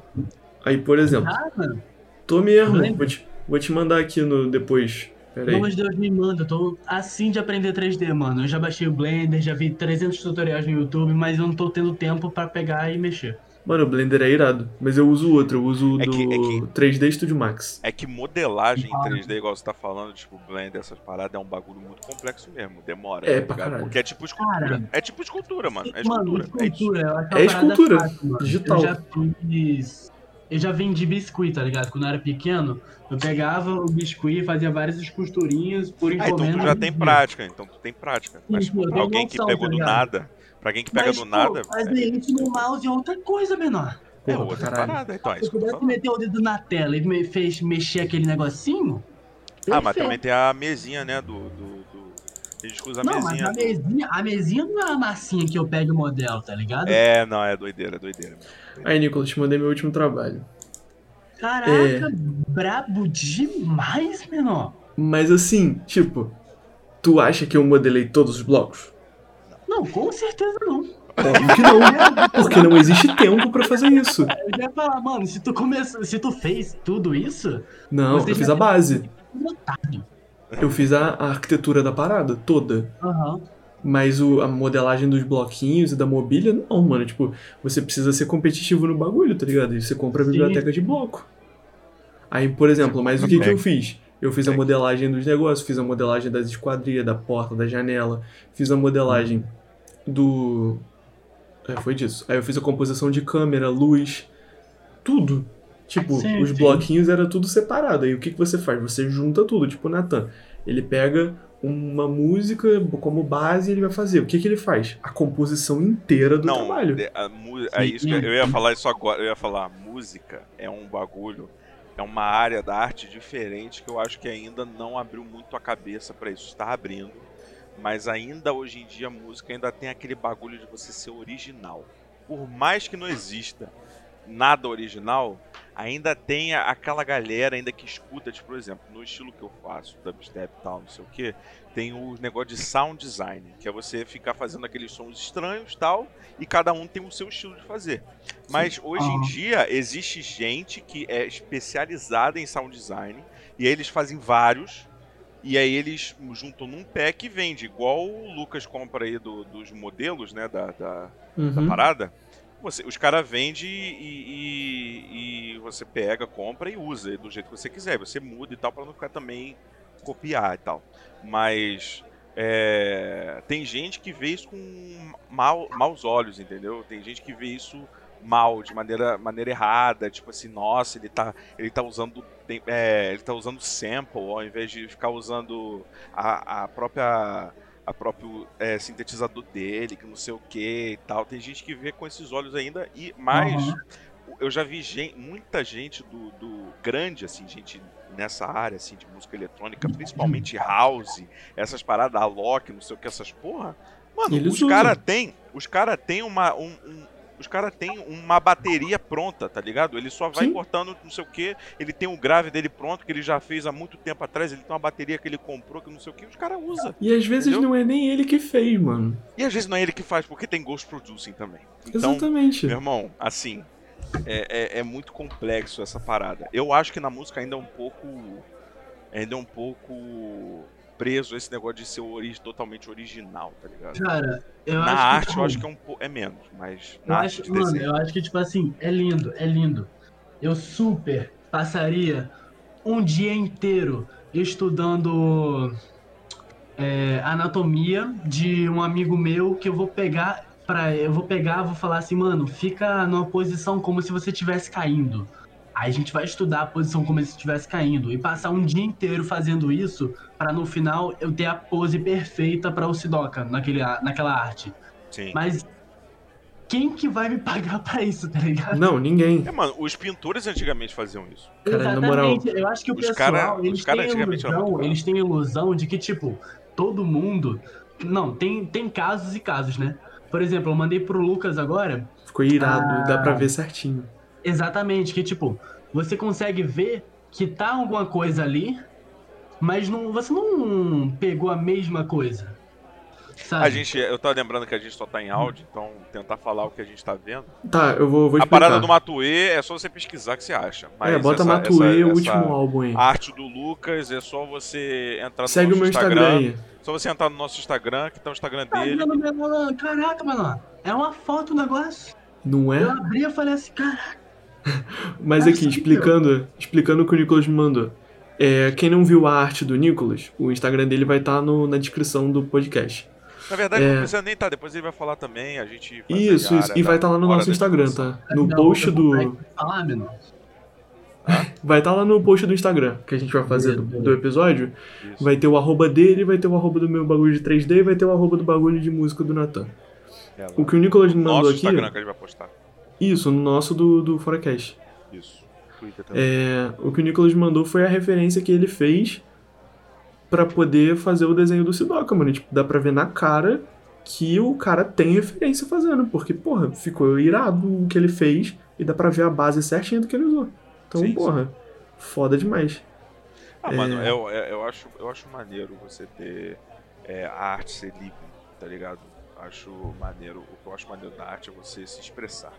Aí, por exemplo. Ah, mano. Tô mesmo. Vou te, vou te mandar aqui no depois. Pera Pelo amor de Deus, me manda. Eu tô assim de aprender 3D, mano. Eu já baixei o Blender, já vi 300 tutoriais no YouTube, mas eu não tô tendo tempo para pegar e mexer. Mano, o Blender é irado, mas eu uso outro, eu uso o é do que, é que, 3D Studio Max. É que modelagem em 3D, igual você tá falando, tipo, Blender, essas paradas, é um bagulho muito complexo mesmo, demora. É, tá pra caralho. Porque é tipo escultura. Cara, é tipo escultura, mano. É escultura. Mano, escultura, é, é escultura, fácil, digital. Eu já fiz eu já vendi biscuit, tá ligado? Quando eu era pequeno, eu pegava o biscuit, fazia várias costurinhas por encomenda. Ah, então tu já tem prática, então tu tem prática. Sim, Mas pra alguém noção, que pegou tá do nada, pra alguém que pega Mas, do pô, nada... Fazer é... isso no mouse é outra coisa, menor. É outra caralho. parada, então. É Se eu pudesse meter o dedo na tela e me fez mexer aquele negocinho... Ah, mas também tem a mesinha, né, do... do, a não, mesinha. Mas a mesinha, a mesinha não é a massinha que eu pego o modelo, tá ligado? É, não, é doideira, é doideira. Aí, Nicolas, te mandei meu último trabalho. Caraca, é... brabo demais, menor. Mas assim, tipo, tu acha que eu modelei todos os blocos? Não, com certeza não. Óbvio que não, porque não existe tempo para fazer isso. Eu já ia falar, mano, se tu começou, se tu fez tudo isso. Não, eu fiz a base. Eu fiz a, a, arquitetura da parada toda. Uhum. Mas o, a modelagem dos bloquinhos e da mobília, não, mano. Tipo, você precisa ser competitivo no bagulho, tá ligado? E você compra a biblioteca Sim. de bloco. Aí, por exemplo, mas o que, que eu fiz? Eu fiz a modelagem dos negócios, fiz a modelagem das esquadrias, da porta, da janela, fiz a modelagem do. É, foi disso. Aí eu fiz a composição de câmera, luz, tudo. Tipo, sim, os sim. bloquinhos era tudo separado. Aí o que, que você faz? Você junta tudo, tipo o Nathan. Ele pega uma música como base ele vai fazer. O que, que ele faz? A composição inteira do Não, trabalho. A, a, é isso que eu ia falar isso agora. Eu ia falar, música é um bagulho, é uma área da arte diferente que eu acho que ainda não abriu muito a cabeça para isso. Está abrindo, mas ainda hoje em dia a música ainda tem aquele bagulho de você ser original. Por mais que não exista nada original, ainda tem aquela galera ainda que escuta, tipo, por exemplo, no estilo que eu faço, dubstep e tal, não sei o que, tem o negócio de sound design, que é você ficar fazendo aqueles sons estranhos tal, e cada um tem o seu estilo de fazer. Mas Sim. hoje em dia existe gente que é especializada em sound design, e aí eles fazem vários, e aí eles juntam num pack e vende, igual o Lucas compra aí do, dos modelos, né, da, da, uhum. da parada. Você, os caras vendem e, e, e, você pega, compra e usa do jeito que você quiser. Você muda e tal para não ficar também copiar e tal. Mas é, tem gente que vê isso com mal, maus olhos, entendeu? Tem gente que vê isso mal, de maneira, maneira errada, tipo assim, nossa, ele tá, ele tá usando é, ele tá usando sample ao invés de ficar usando a, a própria a próprio é, sintetizador dele, que não sei o que e tal. Tem gente que vê com esses olhos ainda e mais uhum. eu já vi gente, muita gente do, do grande assim, gente nessa área assim de música eletrônica, principalmente house, essas paradas a Loki, não sei o que essas porra. Mano, Eles os cara tem, os cara tem uma um, um os caras têm uma bateria pronta, tá ligado? Ele só vai Sim. cortando não sei o que, ele tem o grave dele pronto, que ele já fez há muito tempo atrás, ele tem uma bateria que ele comprou, que não sei o que, os caras usam. E às vezes entendeu? não é nem ele que fez, mano. E às vezes não é ele que faz, porque tem Ghost Producing também. Então, Exatamente. Meu irmão, assim, é, é, é muito complexo essa parada. Eu acho que na música ainda é um pouco. Ainda é um pouco preso a esse negócio de ser ori totalmente original, tá ligado? Cara, eu na acho arte que, eu acho que é, um, é menos, mas. Eu acho, mano, desenho... eu acho que, tipo assim, é lindo, é lindo. Eu super passaria um dia inteiro estudando é, anatomia de um amigo meu que eu vou pegar para eu vou pegar, vou falar assim, mano, fica numa posição como se você estivesse caindo. Aí a gente vai estudar a posição como se estivesse caindo e passar um dia inteiro fazendo isso para no final eu ter a pose perfeita para o Sidoca naquele, naquela arte. Sim. Mas quem que vai me pagar para isso, tá ligado? Não, ninguém. É, mano, os pintores antigamente faziam isso. Cara, Exatamente. Moral, eu acho que o pessoal, cara, eles, têm ilusão, eles têm ilusão de que, tipo, todo mundo... Não, tem, tem casos e casos, né? Por exemplo, eu mandei pro Lucas agora... Ficou irado, a... dá pra ver certinho. Exatamente, que tipo, você consegue ver que tá alguma coisa ali, mas não, você não pegou a mesma coisa. Sabe? A gente, eu tava lembrando que a gente só tá em áudio, então tentar falar o que a gente tá vendo. Tá, eu vou, vou explicar. A parada do Matue é só você pesquisar o que você acha. Mas é, bota essa, Matue, essa, o último álbum aí. A arte do Lucas é só você entrar no Segue nosso o meu Instagram. Instagram aí. Só você entrar no nosso Instagram, que tá o Instagram dele. Caraca, mano, é uma foto o negócio. Não é? Eu abri e falei assim, caraca. Mas aqui, explicando, explicando o que o Nicolas me mandou. É, quem não viu a arte do Nicolas, o Instagram dele vai estar tá na descrição do podcast. Na verdade, é... não precisa nem estar, tá, depois ele vai falar também, a gente Isso, isso, e vai estar tá lá no nosso Instagram, tá? No post do. Vai estar tá lá no post do Instagram que a gente vai fazer do, do episódio. Isso. Vai ter o arroba dele, vai ter o arroba do meu bagulho de 3D e vai ter o arroba do bagulho de música do Natan. É, o que o Nicolas me mandou aqui. Instagram que gente vai postar. Isso, no nosso do, do Forecast. Isso. É, o que o Nicolas mandou foi a referência que ele fez para poder fazer o desenho do Sidoca, mano. Tipo, dá pra ver na cara que o cara tem referência fazendo, porque, porra, ficou irado o que ele fez e dá pra ver a base certinha do que ele usou. Então, sim, porra, sim. foda demais. Ah, é... mano, eu, eu, acho, eu acho maneiro você ter é, a arte ser livre, tá ligado? Acho maneiro, o que eu acho maneiro da arte é você se expressar.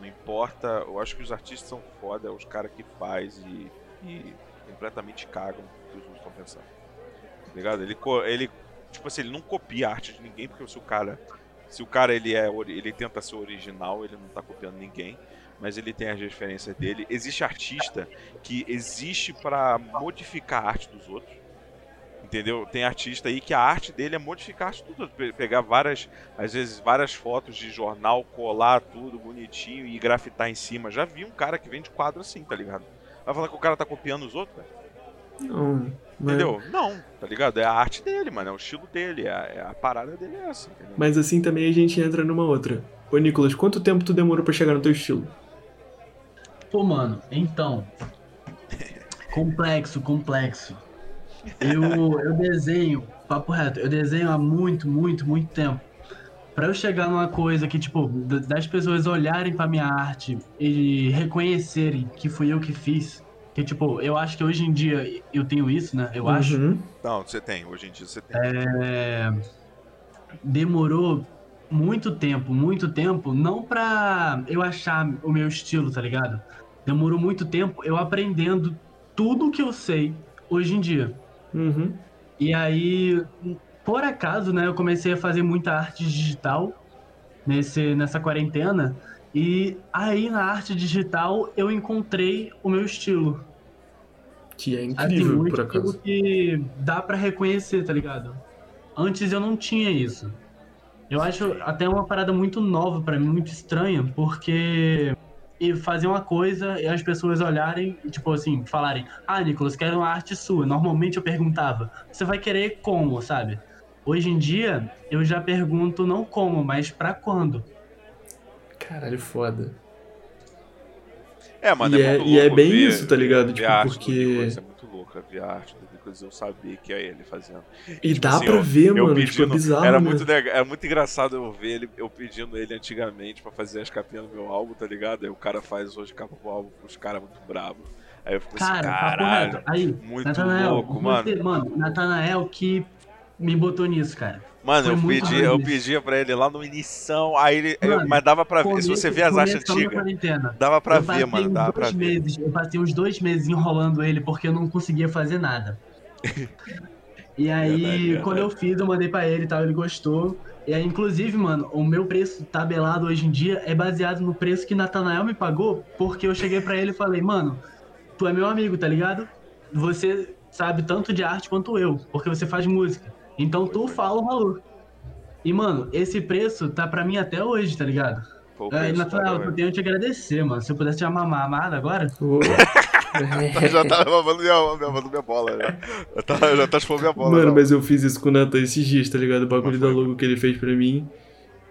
Não importa, eu acho que os artistas são foda, é os caras que faz e, e, completamente cagam o que os outros estão pensando. Tá ligado? Ele, ele, tipo assim, ele não copia a arte de ninguém, porque se o cara, se o cara ele é, ele tenta ser original, ele não tá copiando ninguém, mas ele tem as referências dele. Existe artista que existe para modificar a arte dos outros entendeu? Tem artista aí que a arte dele é modificar tudo, pegar várias, às vezes várias fotos de jornal, colar tudo bonitinho e grafitar em cima. Já vi um cara que vende quadro assim, tá ligado? Vai falar que o cara tá copiando os outros, velho? Não. Entendeu? Mas... Não, tá ligado? É a arte dele, mano. É o estilo dele. É a, é a parada dele é essa. Entendeu? Mas assim também a gente entra numa outra. Ô, Nicolas, quanto tempo tu demorou pra chegar no teu estilo? Pô, mano, então. complexo, complexo. Eu, eu desenho, papo reto, eu desenho há muito, muito, muito tempo. Pra eu chegar numa coisa que, tipo, das pessoas olharem pra minha arte e reconhecerem que fui eu que fiz. Que, tipo, eu acho que hoje em dia eu tenho isso, né? Eu uhum. acho. Não, você tem, hoje em dia você tem. É... Demorou muito tempo, muito tempo, não pra eu achar o meu estilo, tá ligado? Demorou muito tempo eu aprendendo tudo que eu sei hoje em dia. Uhum. E aí, por acaso, né, eu comecei a fazer muita arte digital nesse, nessa quarentena. E aí na arte digital eu encontrei o meu estilo. Que é incrível, assim, por acaso. que dá para reconhecer, tá ligado? Antes eu não tinha isso. Eu acho até uma parada muito nova para mim, muito estranha, porque e fazer uma coisa e as pessoas olharem e, tipo assim, falarem: Ah, Nicolas, quero uma arte sua. Normalmente eu perguntava: Você vai querer como, sabe? Hoje em dia, eu já pergunto não como, mas pra quando. Caralho, foda. É, mano, e é, é, e é bem ver, isso, tá ligado? Tipo, porque. Nicolas, é muito louco, ver a arte do Nicolas eu saber que é ele fazendo. E, tipo, dá assim, pra eu, ver, eu mano, pedindo, tipo, é bizarro. Era né? muito, legal, era muito engraçado eu ver ele, eu pedindo ele antigamente pra fazer as capinhas do meu álbum, tá ligado? Aí o cara faz hoje capa pro álbum com os caras muito bravos. Aí eu fico assim, cara, assim, caralho, aí, muito Natanael, louco, mano. Você, mano, Natanael que me botou nisso, cara. Mano, eu, pedi, eu pedia pra ele lá no início, aí ele. Mano, eu, mas dava pra ver. Se você vê as artes antigas. Dava pra ver, mano. Dava pra meses, ver. Eu passei uns dois meses enrolando ele porque eu não conseguia fazer nada. E aí, verdade, verdade. quando eu fiz, eu mandei pra ele e tal, ele gostou. E aí, inclusive, mano, o meu preço tabelado hoje em dia é baseado no preço que Natanael me pagou, porque eu cheguei pra ele e falei, mano, tu é meu amigo, tá ligado? Você sabe tanto de arte quanto eu, porque você faz música. Então tu fala o valor. E, mano, esse preço tá pra mim até hoje, tá ligado? Pô, é, Nathanael, tá eu tenho que te agradecer, mano. Se eu pudesse te chamar mamada agora. já tá mamando minha, mamando minha bola, já. Já tá, já tá chupando minha bola. Mano, não. mas eu fiz isso com o Nathan esses dias, tá ligado? O bagulho da logo que ele fez pra mim.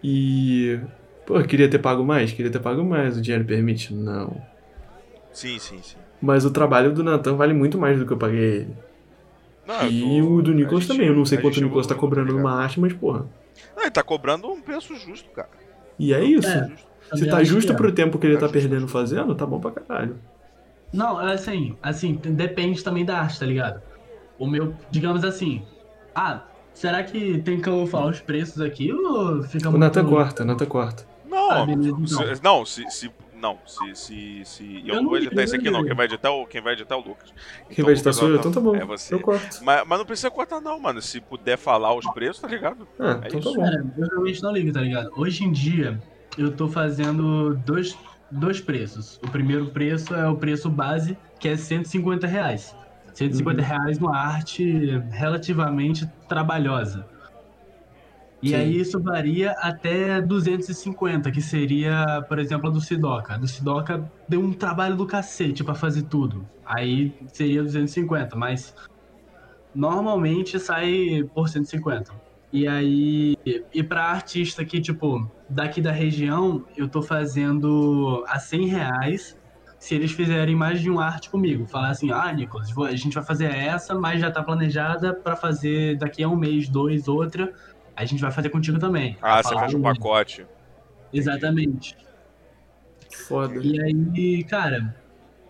E. Pô, queria ter pago mais? Queria ter pago mais. O dinheiro permite? Não. Sim, sim, sim. Mas o trabalho do Nathan vale muito mais do que eu paguei ele. Não, e tô... o do Nicolas também. Eu não sei quanto o Nicolas tá cobrando numa arte, mas porra. Não, ele tá cobrando um preço justo, cara. E é isso. É, Se tá justo é. pro tempo que ele tá, tá perdendo fazendo, tá bom pra caralho. Não, é assim, assim, depende também da arte, tá ligado? O meu, digamos assim, ah, será que tem que eu falar os preços aqui ou fica o muito... Nata corta, Nata corta. Não, ah, beleza, então. se, não, se, se não, se. se, se... Eu, eu não vou editar isso aqui, não. Quem vai editar, o, quem vai editar é o Lucas. Então, quem vai editar sou eu, então tá bom. É você. Eu corto. Mas, mas não precisa cortar, não, mano. Se puder falar os preços, tá ligado? Ah, é então isso. tá bom. É, eu realmente não ligo, tá ligado? Hoje em dia, eu tô fazendo dois, dois preços. O primeiro preço é o preço base, que é 150 reais. 150 uhum. reais numa arte relativamente trabalhosa. E Sim. aí isso varia até 250, que seria, por exemplo, a do Sidoca. A do Sidoca deu um trabalho do cacete para fazer tudo. Aí seria 250, mas normalmente sai por 150. E aí, e pra artista que, tipo, daqui da região, eu tô fazendo a 100 reais se eles fizerem mais de um arte comigo. Falar assim, ah, Nicolas, a gente vai fazer essa, mas já tá planejada para fazer daqui a um mês, dois, outra a gente vai fazer contigo também. Ah, você faz um pacote. Exatamente. Foda. E aí, cara,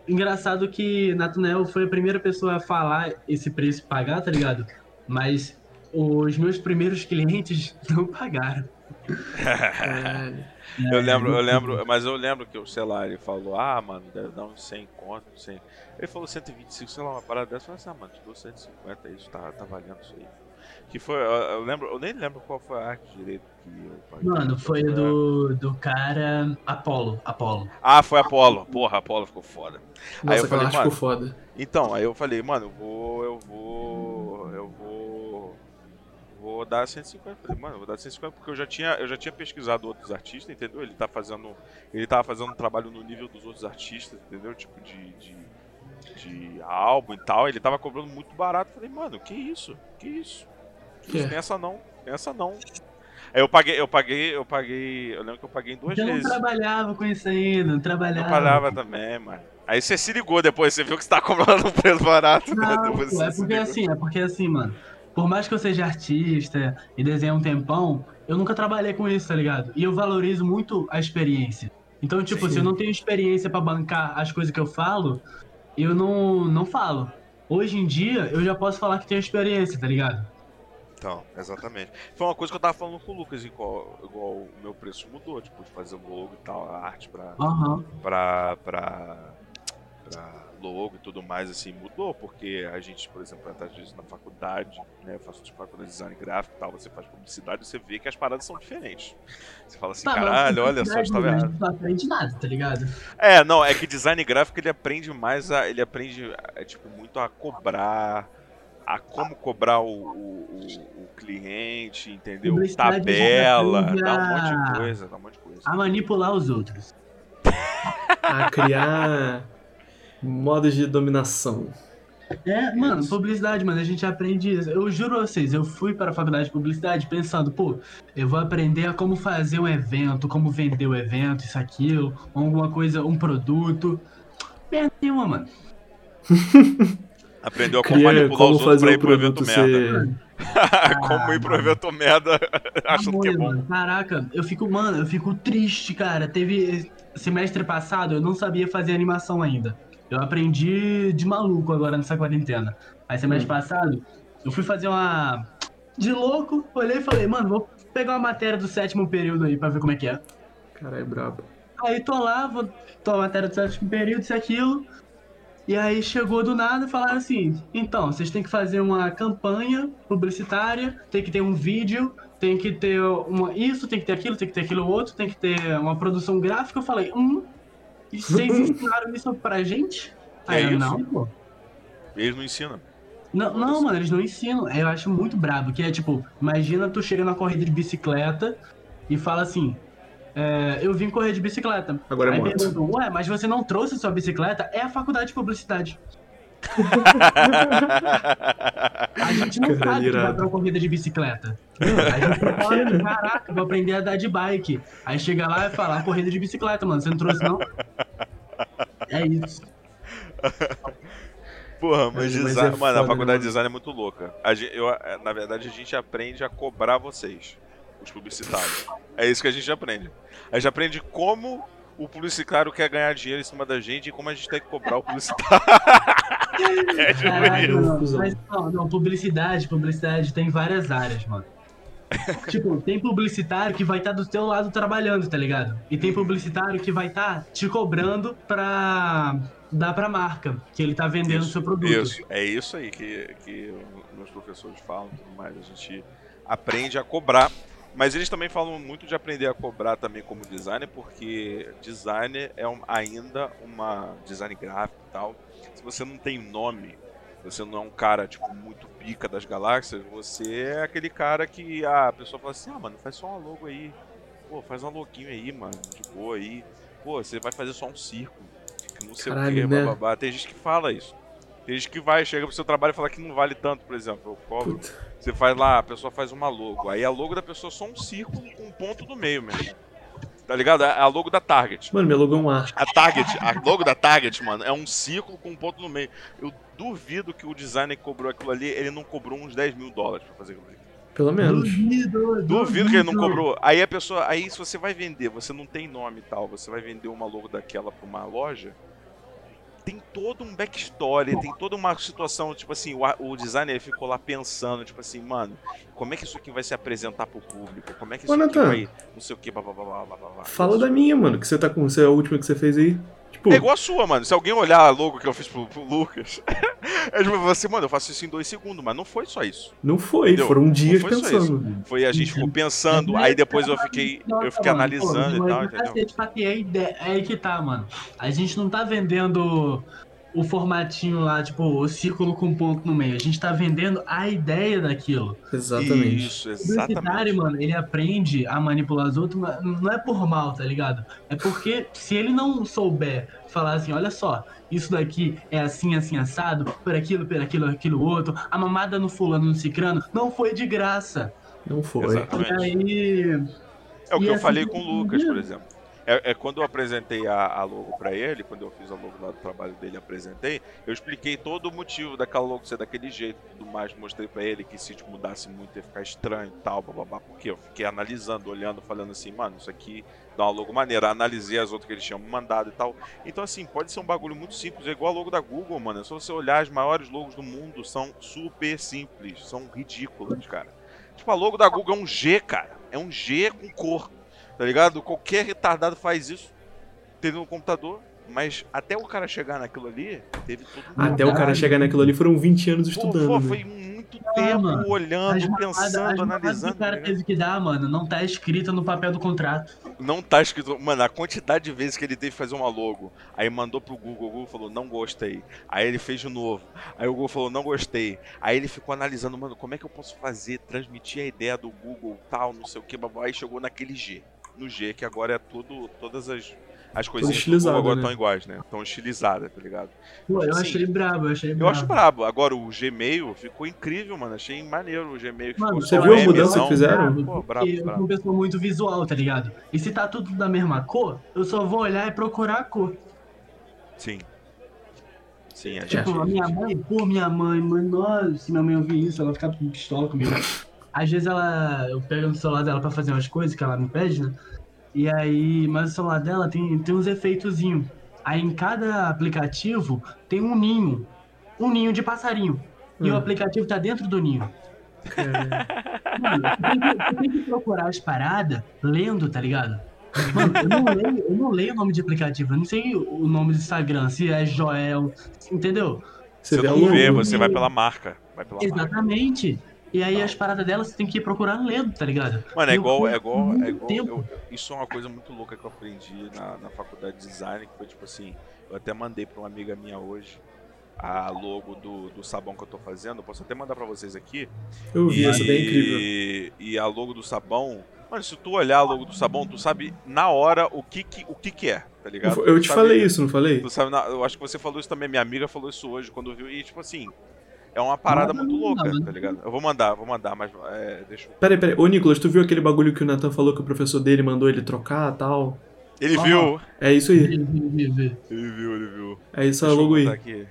engraçado que Nathanael foi a primeira pessoa a falar esse preço e pagar, tá ligado? Mas os meus primeiros clientes não pagaram. eu lembro, eu lembro, mas eu lembro que o celular ele falou, ah, mano, deve dar uns 100 conto, 100. Ele falou 125, sei lá, uma parada dessa, eu falei assim, ah, mano, te dou 150, isso tá, tá valendo isso aí. Que foi, eu, lembro, eu nem lembro qual foi a arte direito que eu paguei. Mano, foi do, do cara Apolo, Apolo. Ah, foi Apolo. Porra, Apolo ficou foda. Nossa, aí eu falei, mano, ficou foda. Então, aí eu falei, mano, eu vou, eu vou, eu vou vou dar 150. Falei, mano, vou dar 150 porque eu já tinha, eu já tinha pesquisado outros artistas, entendeu? Ele tá fazendo, ele tava fazendo um trabalho no nível dos outros artistas, entendeu? Tipo de, de, de álbum e tal. Ele tava cobrando muito barato. Falei, mano, que isso? Que isso? É. Pensa não, pensa não. Aí eu paguei, eu paguei, eu paguei. Eu lembro que eu paguei em duas eu vezes. Eu não trabalhava com isso ainda, não trabalhava. Eu trabalhava também, mano. Aí você se ligou depois, você viu que você tá comprando um preço barato, né? não, né? Pô, é porque assim, é porque assim, mano. Por mais que eu seja artista e desenhe um tempão, eu nunca trabalhei com isso, tá ligado? E eu valorizo muito a experiência. Então, tipo, Sim. se eu não tenho experiência para bancar as coisas que eu falo, eu não, não falo. Hoje em dia, eu já posso falar que tenho experiência, tá ligado? Então, exatamente. Foi uma coisa que eu tava falando com o Lucas, igual, igual o meu preço mudou, tipo, de fazer o logo e tal, a arte pra, uhum. pra, pra, pra logo e tudo mais, assim, mudou, porque a gente, por exemplo, às vezes na faculdade, né, eu faço de faculdade de design gráfico e tal, você faz publicidade, você vê que as paradas são diferentes. Você fala assim, tá, caralho, olha só, estava errado. Não aprende nada, tá ligado? É, não, é que design gráfico ele aprende mais a, ele aprende, é, tipo, muito a cobrar, a, a como cobrar o, o, o, cliente, entendeu? Tabela, dá um monte de coisa, dá um monte de coisa. A manipular os outros. a criar modos de dominação. É, mano, publicidade, mano, a gente aprende isso. Eu juro a vocês, eu fui para a faculdade de publicidade pensando, pô, eu vou aprender a como fazer um evento, como vender o evento, isso, aquilo, alguma coisa, um produto. Merda nenhuma, mano. Aprendeu a como Cria, manipular como os outros pra ir pro evento ser... merda. como ir pro evento merda achando que é bom. Caraca, eu fico, mano, eu fico triste, cara. Teve semestre passado, eu não sabia fazer animação ainda. Eu aprendi de maluco agora nessa quarentena. Aí semestre hum. passado, eu fui fazer uma. De louco, olhei e falei, mano, vou pegar uma matéria do sétimo período aí pra ver como é que é. Caralho, brabo. Aí tô lá, vou tô a matéria do sétimo período, isso aquilo. E aí chegou do nada e falaram assim: então, vocês têm que fazer uma campanha publicitária, tem que ter um vídeo, tem que ter uma, isso, tem que ter aquilo, tem que ter aquilo outro, tem que ter uma produção gráfica. Eu falei, hum, e vocês ensinaram isso pra gente? É Aí, isso. não, pô. Eles não ensinam. Não, não, mano, eles não ensinam. Eu acho muito brabo, que é tipo, imagina tu chega na corrida de bicicleta e fala assim, é, eu vim correr de bicicleta. Agora é Aí perguntam, ué, mas você não trouxe sua bicicleta? É a faculdade de publicidade. a gente não Cara, sabe que vai pra uma corrida de bicicleta. a gente fala, caraca, vou aprender a dar de bike. Aí chega lá e fala, ah, corrida de bicicleta, mano, você não trouxe não? É isso. Porra, mas, mas design, é mano, foda, a faculdade né, de design é muito louca. Gente, eu, na verdade, a gente aprende a cobrar vocês, os publicitários. É isso que a gente aprende. A gente aprende como o publicitário quer ganhar dinheiro em cima da gente e como a gente tem que cobrar o publicitário. é tipo Caralho, isso. Mas não, não, publicidade, publicidade tem várias áreas, mano. tipo, tem publicitário que vai estar tá do teu lado trabalhando, tá ligado? E tem publicitário que vai estar tá te cobrando pra dar pra marca, que ele tá vendendo o seu produto. Isso, é isso aí que, que meus professores falam tudo mais. A gente aprende a cobrar mas eles também falam muito de aprender a cobrar também como designer, porque designer é um, ainda uma design gráfico e tal. Se você não tem nome, você não é um cara tipo muito pica das galáxias, você é aquele cara que ah, a pessoa fala assim: "Ah, mano, faz só uma logo aí. Pô, faz um loguinho aí, mano, de boa aí. Pô, você vai fazer só um círculo. Que não sei Caralho, o que, né? babá. Tem gente que fala isso. Tem gente que vai, chega pro seu trabalho e fala que não vale tanto, por exemplo. Eu cobro. Puta. Você faz lá, a pessoa faz uma logo. Aí a logo da pessoa é só um círculo com um ponto no meio mesmo. Tá ligado? É a logo da Target. Mano, meu logo é um ar. A Target, a logo da Target, mano, é um círculo com um ponto no meio. Eu duvido que o designer que cobrou aquilo ali, ele não cobrou uns 10 mil dólares pra fazer aquilo ali. Pelo menos. Duvido, duvido, duvido que ele não cobrou. Aí a pessoa. Aí se você vai vender, você não tem nome e tal, você vai vender uma logo daquela pra uma loja tem todo um backstory, tem toda uma situação, tipo assim, o, o designer ficou lá pensando, tipo assim, mano, como é que isso aqui vai se apresentar pro público? Como é que isso Ô, aqui vai. Não sei o que, blá blá blá blá blá blá. Fala da minha, mano, que você tá com. Você é a última que você fez aí. Tipo... É igual a sua, mano. Se alguém olhar a logo que eu fiz pro, pro Lucas, é tipo assim, mano, eu faço isso em dois segundos, mas não foi só isso. Não foi, Entendeu? foram dias foi pensando. Foi a gente ficou pensando, aí depois eu fiquei, eu fiquei analisando e tal, entendeu? É aí que tá, mano. A gente não tá vendendo o formatinho lá, tipo, o círculo com ponto no meio. A gente tá vendendo a ideia daquilo. Exatamente. Isso, exatamente. O mano, ele aprende a manipular os outros, não é por mal, tá ligado? É porque se ele não souber falar assim, olha só, isso daqui é assim, assim, assado, por aquilo, por aquilo, aquilo outro, a mamada no fulano, no cicrano, não foi de graça. Não foi. Exatamente. E aí... É o que eu assim, falei com o Lucas, por exemplo. É, é, quando eu apresentei a, a logo para ele, quando eu fiz a logo lá do trabalho dele, apresentei, eu expliquei todo o motivo daquela logo ser daquele jeito, tudo mais, mostrei para ele que se tipo, mudasse muito ia ficar estranho e tal, babá, porque eu fiquei analisando, olhando, falando assim, mano, isso aqui dá uma logo maneira, analisei as outras que eles tinham mandado e tal. Então assim, pode ser um bagulho muito simples, é igual a logo da Google, mano, é só você olhar as maiores logos do mundo, são super simples, são ridículas, cara. Tipo, a logo da Google é um G, cara, é um G com cor Tá ligado? Qualquer retardado faz isso. Teve no computador. Mas até o cara chegar naquilo ali, teve tudo. Até o cara chegar naquilo ali foram 20 anos estudando. Pô, né? foi muito tempo, tempo mano. olhando, pensando, analisando. Que o cara tá teve que dar, mano, não tá escrito no papel do contrato. Não tá escrito. Mano, a quantidade de vezes que ele teve que fazer uma logo. Aí mandou pro Google, o Google falou, não gostei. Aí ele fez de novo. Aí o Google falou, não gostei. Aí ele ficou analisando, mano, como é que eu posso fazer, transmitir a ideia do Google, tal, não sei o que, aí chegou naquele G. No G, que agora é tudo, todas as as coisinhas do Google agora estão né? iguais, né? Estão estilizadas, tá ligado? Pô, eu assim, achei brabo, eu achei brabo. Eu acho brabo. Agora o Gmail ficou incrível, mano. Achei maneiro o Gmail. Mano, você viu a mudança que fizeram? Pô, brabo, eu sou uma pessoa muito visual, tá ligado? E se tá tudo da mesma cor, eu só vou olhar e procurar a cor. Sim. Sim, a tipo, a minha mãe, pô, minha mãe, mano, nossa, se minha mãe ouvir isso, ela fica pistola comigo. Às vezes ela, eu pego no celular dela pra fazer umas coisas que ela me pede, né? E aí, mas o celular dela tem, tem uns efeitozinhos. Aí em cada aplicativo tem um ninho. Um ninho de passarinho. Hum. E o hum. aplicativo tá dentro do ninho. Mano, tem que, tem que procurar as paradas lendo, tá ligado? Mano, eu não, leio, eu não leio o nome de aplicativo, eu não sei o nome do Instagram, se é Joel, entendeu? Você, você não vê, você vai pela marca. Vai pela Exatamente. Marca. E aí as paradas dela você tem que ir procurando lendo, tá ligado? Mano, é igual, é igual, é igual. Eu, isso é uma coisa muito louca que eu aprendi na, na faculdade de design, que foi tipo assim, eu até mandei pra uma amiga minha hoje a logo do, do sabão que eu tô fazendo. Eu posso até mandar pra vocês aqui. Eu vi, essa é bem incrível. E a logo do sabão. Mano, se tu olhar a logo do sabão, tu sabe na hora o que que, o que, que é, tá ligado? Eu, te sabe, falei isso, não falei? Tu sabe, eu acho que você falou isso também, minha amiga falou isso hoje quando viu. E tipo assim, é uma parada muito louca, tá ligado? Eu vou mandar, vou mandar, mas é, deixa eu... Peraí, peraí. Ô, Nicolas, tu viu aquele bagulho que o Nathan falou que o professor dele mandou ele trocar e tal? Ele ah, viu. É isso aí. Ele viu, ele viu. É isso aí, logo aí. Aqui.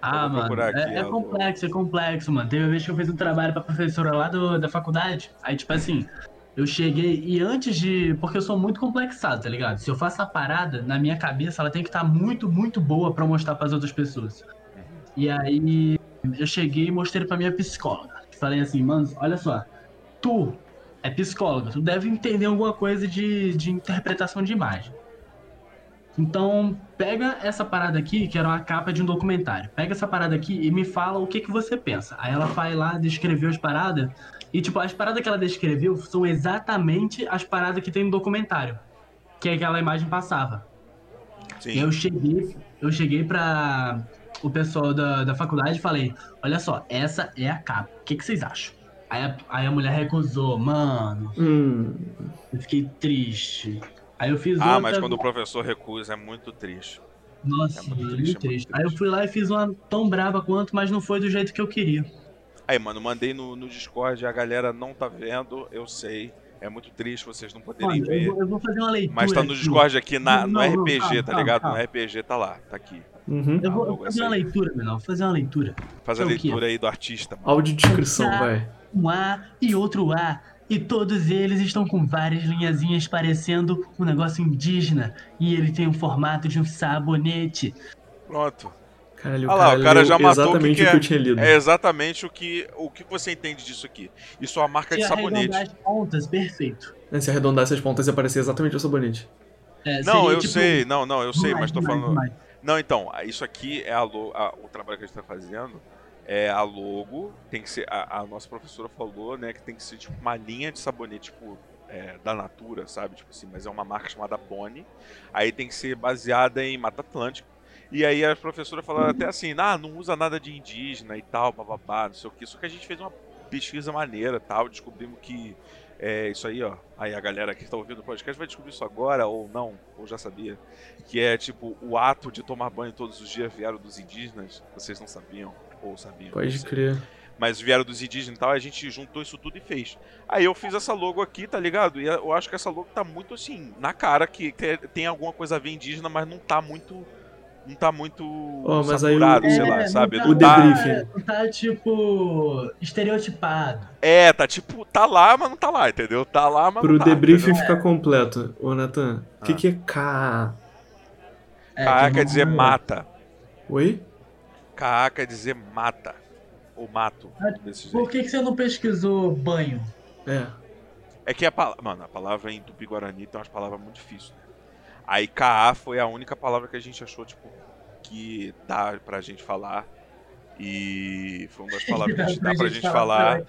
Ah, mano, aqui, é, é complexo, é complexo, mano. Teve uma vez que eu fiz um trabalho pra professora lá do, da faculdade. Aí, tipo assim, eu cheguei e antes de. Porque eu sou muito complexado, tá ligado? Se eu faço a parada, na minha cabeça, ela tem que estar tá muito, muito boa pra mostrar pras outras pessoas. Uhum. E aí eu cheguei e mostrei pra minha psicóloga. Falei assim, mano, olha só, tu é psicóloga, tu deve entender alguma coisa de, de interpretação de imagem. Então, pega essa parada aqui, que era uma capa de um documentário. Pega essa parada aqui e me fala o que, que você pensa. Aí ela vai lá, descreveu as paradas. E, tipo, as paradas que ela descreveu são exatamente as paradas que tem no documentário. Que é aquela imagem passava. Sim. Eu cheguei, eu cheguei pra, o pessoal da, da faculdade e falei: Olha só, essa é a capa. O que, que vocês acham? Aí a, aí a mulher recusou, mano. Hum. Eu fiquei triste. Aí eu fiz Ah, outra... mas quando o professor recusa é muito triste. Nossa, é muito, triste, muito, triste. muito triste. Aí eu fui lá e fiz uma tão brava quanto, mas não foi do jeito que eu queria. Aí, mano, mandei no, no Discord, a galera não tá vendo, eu sei. É muito triste vocês não poderem Olha, ver. Eu vou, eu vou, fazer uma leitura. Mas tá no Discord aqui, na, não, no RPG, não, calma, tá ligado? Calma. No RPG tá lá, tá aqui. Uhum. Eu, vou, eu vou fazer uma leitura, menor. Vou fazer uma leitura. Faz a leitura aí do artista. Mano. Audiodescrição, vai. Um A e outro A. E todos eles estão com várias linhazinhas parecendo um negócio indígena. E ele tem o formato de um sabonete. Pronto. Caralho, Olha lá, o cara já matou exatamente o que, o que, eu tinha lido. É exatamente o que, o que você entende disso aqui. Isso é uma marca Se de sabonete. as pontas, perfeito. É, se arredondar essas pontas, ia parecer exatamente o sabonete. É, não, eu tipo... sei, não, não, eu sei, mais, mas tô mais, falando. Mais. Não, então, isso aqui é a, a, o trabalho que a gente tá fazendo. É a logo, tem que ser. A, a nossa professora falou, né, que tem que ser tipo uma linha de sabonete, tipo, é, da Natura, sabe? Tipo assim, mas é uma marca chamada Pony. Aí tem que ser baseada em Mata Atlântica. E aí a professora falou até assim, ah, não usa nada de indígena e tal, bababá, não sei o que. Só que a gente fez uma pesquisa maneira tal, descobrimos que é isso aí, ó. Aí a galera que está ouvindo o podcast vai descobrir isso agora, ou não, ou já sabia. Que é tipo, o ato de tomar banho todos os dias vieram dos indígenas. Vocês não sabiam, ou sabiam. Pode crer. Mas vieram dos indígenas e tal, a gente juntou isso tudo e fez. Aí eu fiz essa logo aqui, tá ligado? E eu acho que essa logo tá muito assim, na cara, que tem alguma coisa a ver indígena, mas não tá muito não tá muito oh, mas saturado, aí o... sei é, lá, sabe? Tá, o tá, debriefing. Não tá, tipo, estereotipado. É, tá tipo, tá lá, mas não tá lá, entendeu? Tá lá, mas Pro não tá. Pro debriefing ficar completo, ô Nathan, o ah. que, que é K? É, K quer dizer mata. Oi? K quer dizer mata. Ou mato. desse Por que, que você não pesquisou banho? É. É que a palavra. Mano, a palavra em Tupi-Guarani tem umas palavras muito difíceis, né? Aí KA foi a única palavra que a gente achou, tipo, que dá pra gente falar. E. Foi uma das palavras que dá pra gente falar.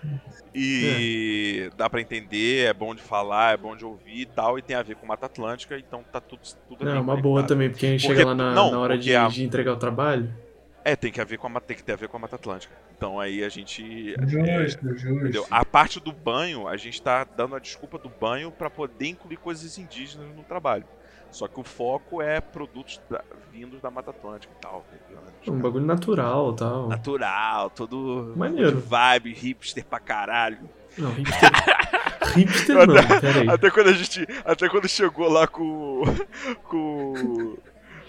E é. dá pra entender, é bom de falar, é bom de ouvir e tal. E tem a ver com Mata Atlântica, então tá tudo. tudo Não, é uma boa também, porque a gente porque, chega lá na, não, na hora de, a... de entregar o trabalho. É, tem que, haver com a, tem que ter a ver com a Mata Atlântica. Então aí a gente. Justo, é, justo. Entendeu? A parte do banho, a gente tá dando a desculpa do banho para poder incluir coisas indígenas no trabalho. Só que o foco é produtos da, vindos da Mata Atlântica e tal. Tá um bagulho natural e tal. Natural, todo. Maneiro. Vibe, hipster pra caralho. Não, hipster. hipster não, peraí. Até quando a gente. Até quando chegou lá com. com.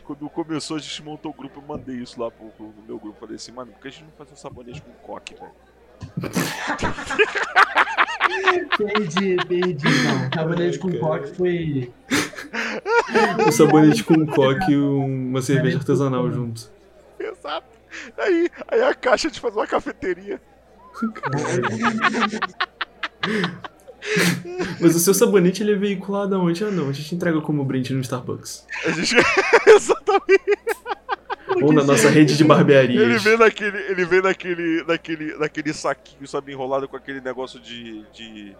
Quando começou, a gente montou o grupo, eu mandei isso lá pro, pro, meu grupo. Falei assim, mano, por que a gente não faz um sabonete com coque, velho? Perdi, perdi. Não, sabonete com coque foi. O sabonete com coque e uma cerveja artesanal junto. Exato. Aí, aí a caixa de fazer uma cafeteria. Mas o seu sabonete ele é veiculado aonde? Ah não, a gente entrega como brinde no Starbucks. A gente... Exatamente. Ou na nossa rede de barbearias. Ele vem naquele, ele vem naquele, naquele, naquele saquinho, sabe, enrolado com aquele negócio de, de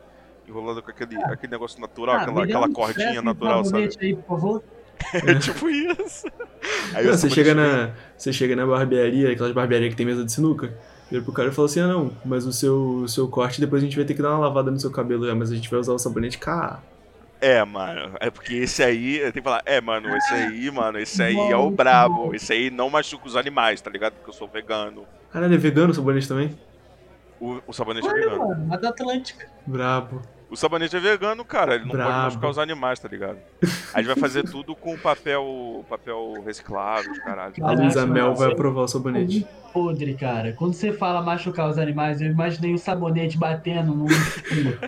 enrolado com aquele, ah. aquele negócio natural, ah, aquela, aquela cordinha natural, sabe? Aí, por favor. É tipo isso. Aí não, você chega na, você chega na barbearia, aquelas barbearias que tem mesa de sinuca. Vira pro cara e fala assim: ah, não, mas o seu, o seu corte depois a gente vai ter que dar uma lavada no seu cabelo, é, mas a gente vai usar o sabonete K. É, mano, é porque esse aí, tem que falar, é, mano, esse aí, mano, esse aí é o brabo, esse aí não machuca os animais, tá ligado? Porque eu sou vegano. Caralho, é vegano o sabonete também? O, o sabonete Olha, é vegano. Mano, a da Atlântica. Brabo. O sabonete é vegano, cara. Ele não Brabo. pode machucar os animais, tá ligado? A gente vai fazer tudo com papel, papel reciclado, caralho. A Luísa Mel vai aprovar o sabonete. Podre, cara. Quando você fala machucar os animais, eu imaginei o sabonete batendo no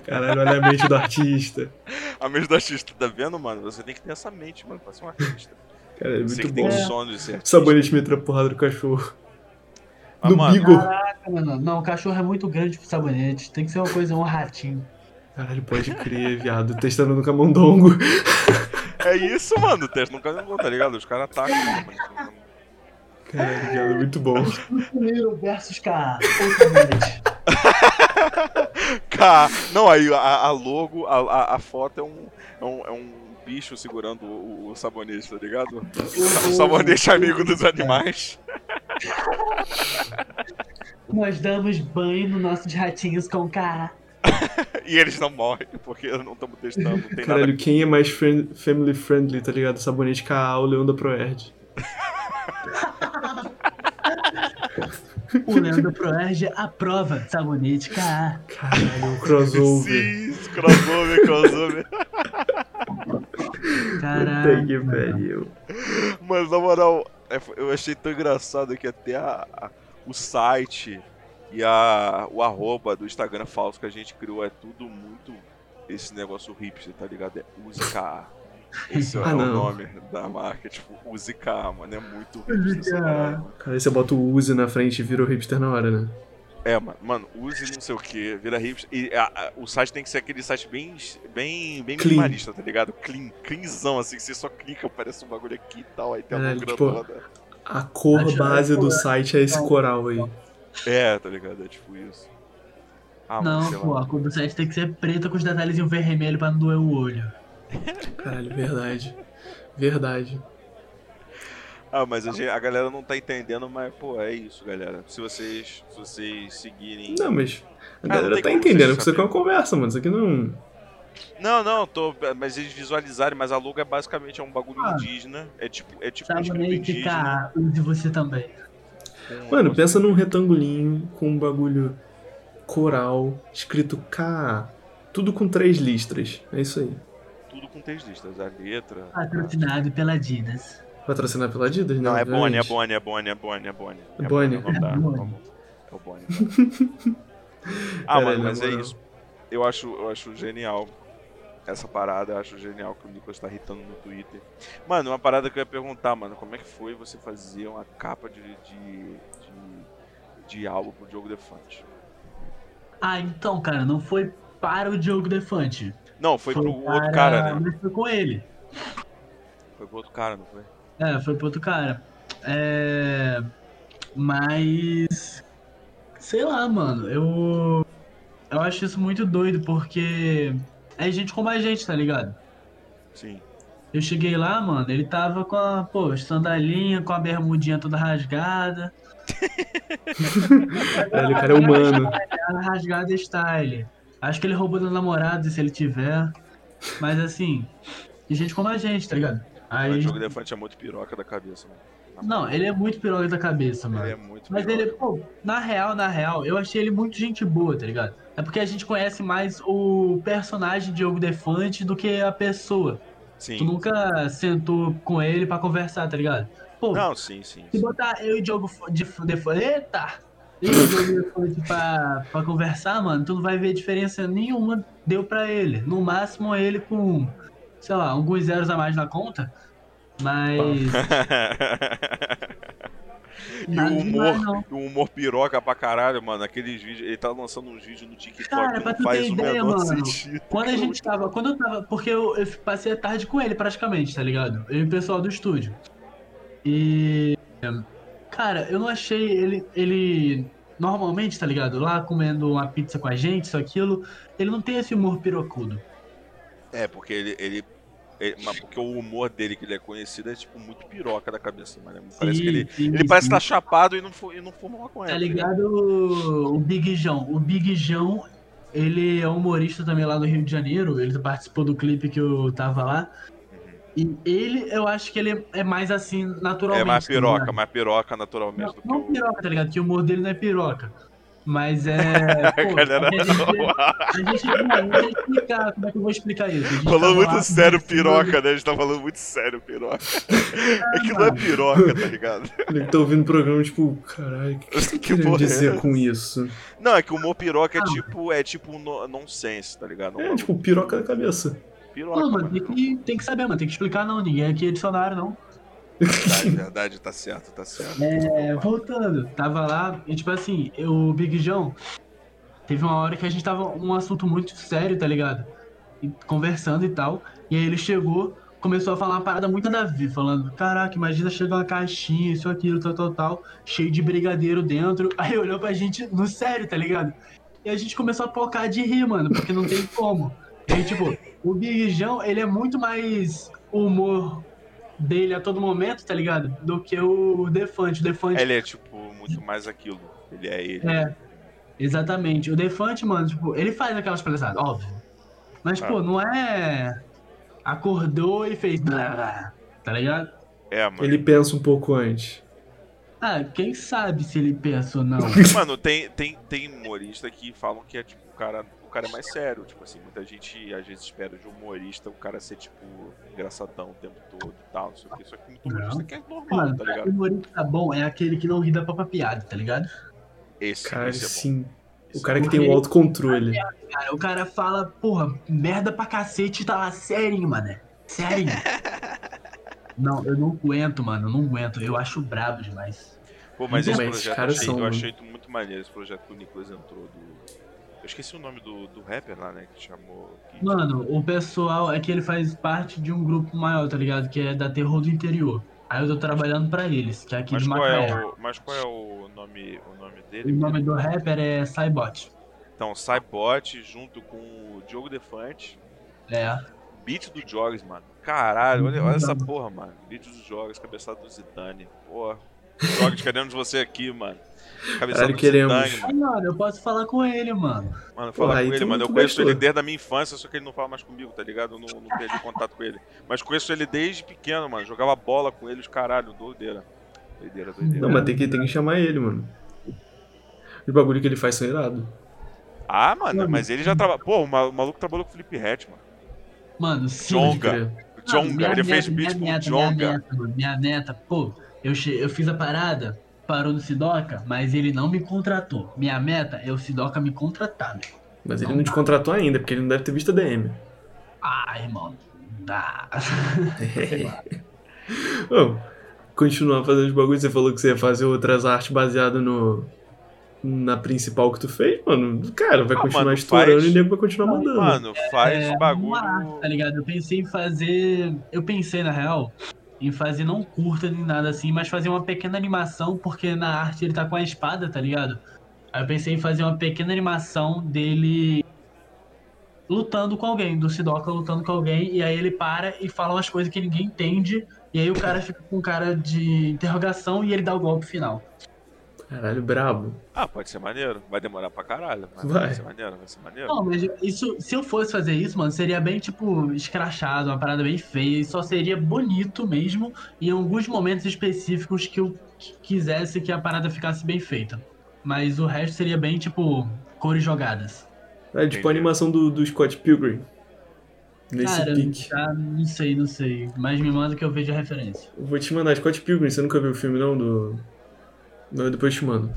Caralho, olha a mente do artista. A mente do artista, tá vendo, mano? Você tem que ter essa mente, mano, pra ser um artista. Cara, é muito você bom. tem sonho de ser artista. Sabonete me porrada do cachorro. Ah, no mano. bigo. Caraca, mano. Não, o cachorro é muito grande pro sabonete. Tem que ser uma coisa, um ratinho. Caralho, pode crer, viado. Testando no camundongo. É isso, mano. Testa no camundongo, tá ligado? Os caras atacam. Caralho, viado, muito bom. Primeiro versus K. K. Não, aí a, a logo, a, a, foto é um, é um, é um bicho segurando o, o, sabonete, tá ligado? O sabonete amigo dos animais. Nós damos banho no nosso de ratinhos com K. e eles não morrem, porque não estamos testando. Não tem Caralho, nada... quem é mais friend, family friendly, tá ligado? Sabonete KA ou Leão da Proerd? o Leão da Proerd aprova sabonete KA. Caralho, o crossover. Sim, crossover, crossover. Caralho. que pariu. Mas na moral, é, eu achei tão engraçado que até a, a o site e a, o arroba do Instagram falso que a gente criou é tudo muito esse negócio hipster, tá ligado? É UZKA. Esse é ah, é o nome da marca, tipo, UZKA, mano. É muito hipster. Cara, aí você bota o Uzi na frente e vira o hipster na hora, né? É, mano, mano, use não sei o que, vira hipster. E a, a, o site tem que ser aquele site bem, bem, bem minimalista, tá ligado? Clean, cleanzão, assim, que você só clica, parece um bagulho aqui e tal, aí tem uma tipo, A cor base do site é esse coral aí. É, tá ligado? É tipo isso. Ah, não, pô, a cor do site tem que ser preta com os detalhezinhos vermelho pra não doer o olho. Caralho, verdade. Verdade. Ah, mas a, gente, a, galera não tá entendendo, mas, pô, é isso, galera. Se vocês, se vocês seguirem. Não, mas. A ah, galera tá entendendo que isso aqui é uma conversa, mano. Isso aqui não. Não, não, tô. Mas eles visualizarem, mas a logo é basicamente é um bagulho ah, indígena. É tipo. É tipo Sabe um indígena. de você também. Mano, pensa num retangulinho com um bagulho coral, escrito K. Tudo com três listras. É isso aí. Tudo com três listras. A letra. Patrocinado pela Adidas. Patrocinado pela Adidas? Não, é Bonnie, é Bonnie, é Bonnie, é Bonnie, é Bonnie. É Bonnie. É o Bonnie. ah, mano, mas é isso. Eu acho, eu acho genial essa parada, eu acho genial que o Nicolas tá irritando no Twitter. Mano, uma parada que eu ia perguntar, mano, como é que foi você fazer uma capa de, de, de, de álbum pro Diogo Defante? Ah, então, cara, não foi para o Diogo Defante. Não, foi, foi pro para... outro cara, né? Mas foi com ele. Foi pro outro cara, não foi? É, foi pro outro cara. É... Mas. Sei lá, mano. Eu. Eu acho isso muito doido, porque é gente como a gente, tá ligado? Sim. Eu cheguei lá, mano, ele tava com a, pô, sandalinha, com a bermudinha toda rasgada. ele, cara é humano. Rasgada style. Acho que ele roubou da namorada, se ele tiver. Mas assim, gente como a gente, tá ligado? Aí... O jogo elefante é muito piroca da cabeça, mano. Não, ele é muito piroca da cabeça, mano. Ele é muito Mas piroca. ele, pô, na real, na real, eu achei ele muito gente boa, tá ligado? É porque a gente conhece mais o personagem Diogo Defante do que a pessoa. Sim. Tu nunca sentou com ele pra conversar, tá ligado? Pô, Não, sim, sim. se sim. botar eu e Diogo de, Defante. Eita! Eu e o Diogo Defante pra, pra conversar, mano, tu não vai ver diferença nenhuma deu pra ele. No máximo ele com, sei lá, alguns zeros a mais na conta. Mas. E o humor, o humor piroca pra caralho, mano. Aqueles vídeos. Ele tá lançando uns vídeos no TikTok Cara, que pra não tu faz ter o ideia, menor mano, sentido. Quando a gente tava. Quando eu tava. Porque eu, eu passei a tarde com ele praticamente, tá ligado? Eu e o pessoal do estúdio. E. Cara, eu não achei ele. Ele. Normalmente, tá ligado? Lá comendo uma pizza com a gente, isso, aquilo. Ele não tem esse humor pirocudo. É, porque ele. ele, porque o humor dele, que ele é conhecido, é tipo muito piroca da cabeça, mano. Parece que ele. Sim, Ele sim, parece sim. estar chapado e não, e não fuma maconha. Tá ligado o o Big João? O Big João, ele é humorista também lá do Rio de Janeiro. Ele participou do clipe que eu tava lá. E ele, eu acho que ele é mais assim, naturalmente. É mais tá piroca, ligado? mais piroca naturalmente Não, do que não piroca, tá ligado? Que o humor dele não é piroca. Mas é. Pô, Galera, a gente, a gente, eu vou explicar como é que eu vou explicar isso. A gente Falando tava muito lá sério piroca, né? A gente tá falando muito sério piroca. É que não é piroca, tá ligado? Ele tá ouvindo o programa, tipo, caralho, o que, que você tá Que é dizer essa? com isso? Não, é que o humor piroca é Ah. tipo. É tipo um no- nonsense, tá ligado? É, tipo, piroca da cabeça. piroca. Não, mano. tem que, tem que saber, mano. Tem que explicar, não. Ninguém aqui é dicionário, não. Verdade, verdade, tá certo, tá certo. É, voltando, tava lá, e tipo assim, o Big João, teve uma hora que a gente tava um assunto muito sério, tá ligado? E conversando e tal, e aí ele chegou, começou a falar uma parada muito nada a ver, falando, caraca, imagina chegar uma caixinha, isso, aquilo, tal, tal, tal, cheio de brigadeiro dentro, aí olhou pra gente no sério, tá ligado? E a gente começou a pocar de rir, mano, porque não tem como. E tipo, o Big João, ele é muito mais humor dele a todo momento, tá ligado? Do que o Defante. O Defante Ele é tipo muito mais aquilo. Ele é ele. é, exatamente. O Defante, mano, tipo, ele faz aquelas palhaçadas, óbvio. Mas, Ah. pô, não é. Acordou e fez. Tá ligado? É, mano. Ele pensa um pouco antes. Ah, quem sabe se ele pensa ou não. Mano, tem, tem, tem humorista que falam que é tipo, o cara, o cara é mais sério. Tipo assim, muita gente às vezes espera de um humorista o cara ser, tipo, engraçadão o tempo todo e tal, não sei o que. Só que muito humorista que é normal, Mano, tá o ligado? humorista bom é aquele que não ri da própria piada, tá ligado? Esse, Cara, esse é sim. Esse O cara é que bom. tem o autocontrole. Cara, o cara fala, porra, merda pra cacete, tá lá, sério, mano. Sério. não, eu não aguento, mano, eu não aguento. Eu acho brabo demais. Pô, mas esse Mas esses projeto eu caras achei, são- eu achei muito maneiro, esse projeto que o Nicolas entrou do. Eu esqueci o nome do, do rapper lá, né? Que chamou. que- Mano, o pessoal é que ele faz parte de um grupo maior, tá ligado? Que é da Terror do Interior. Aí eu tô trabalhando pra eles, que é aqui mas, de qual Macaé. é o, mas qual é o nome, o nome dele? O nome do rapper é Cybot. Então, Cybot junto com o Diogo Defante. É. Beat do Jogs, mano. Caralho, olha, olha essa Uhum. porra, mano. Beat do Jogs, cabeçada do Zidane. Porra. Jogs, queremos você aqui, mano. Cabeçada Caralho, queremos. Zidane, mano. mano, eu posso falar com ele, mano. Mano, Porra, fala aí com ele, mano. Eu conheço gostou. ele desde a minha infância, só que ele não fala mais comigo, tá ligado? Eu não, não perdi contato com ele. Mas conheço ele desde pequeno, mano. Jogava bola com ele, os caralho, doideira. Doideira, doideira. Não, mas tem que, tem que chamar ele, mano. Os bagulho que ele faz são irado. Ah, mano, Mano. mas ele já trabalha. Pô, o ma- o maluco trabalhou com o Felipe Ret, mano. Mano, sim. Jonga. Jonga, minha ele fez beat com o minha Jonga. mano, minha neta, pô, eu, che... eu fiz a parada, parou no Sidoca, mas ele não me contratou. Minha meta é o Sidoca me contratar, meu. Mas ele não te contratou ainda, porque ele não deve ter visto a DM. Ah, irmão. Dá. Ô, continuar fazendo os bagulhos, você falou que você ia fazer outras artes baseadas no. Na principal que tu fez, mano. Cara, vai Ah, continuar mano, estourando faz- e o nego vai continuar mandando. Mano, faz É, bagulho. uma arte, tá ligado? Eu pensei em fazer. Eu pensei, na real, em fazer não curta nem nada assim, mas fazer uma pequena animação, porque na arte ele tá com a espada, tá ligado? Aí eu pensei em fazer uma pequena animação dele lutando com alguém, do Sidoka lutando com alguém, e aí ele para e fala umas coisas que ninguém entende, e aí o cara fica com cara de interrogação e ele dá o golpe final. Caralho, brabo. Ah, pode ser maneiro. Vai demorar pra caralho. Mas vai. vai ser maneiro, vai ser maneiro. Não, mas isso, se eu fosse fazer isso, mano, seria bem, tipo, escrachado, uma parada bem feia. E só seria bonito mesmo em alguns momentos específicos que eu quisesse que a parada ficasse bem feita. Mas o resto seria bem, tipo, cores jogadas. É tipo a animação do, do Scott Pilgrim. Nesse Cara, pique. Tá, não sei, não sei. Mas me manda que eu vejo a referência. Vou te mandar Scott Pilgrim, você nunca viu o filme não? Do. Não, depois te mando.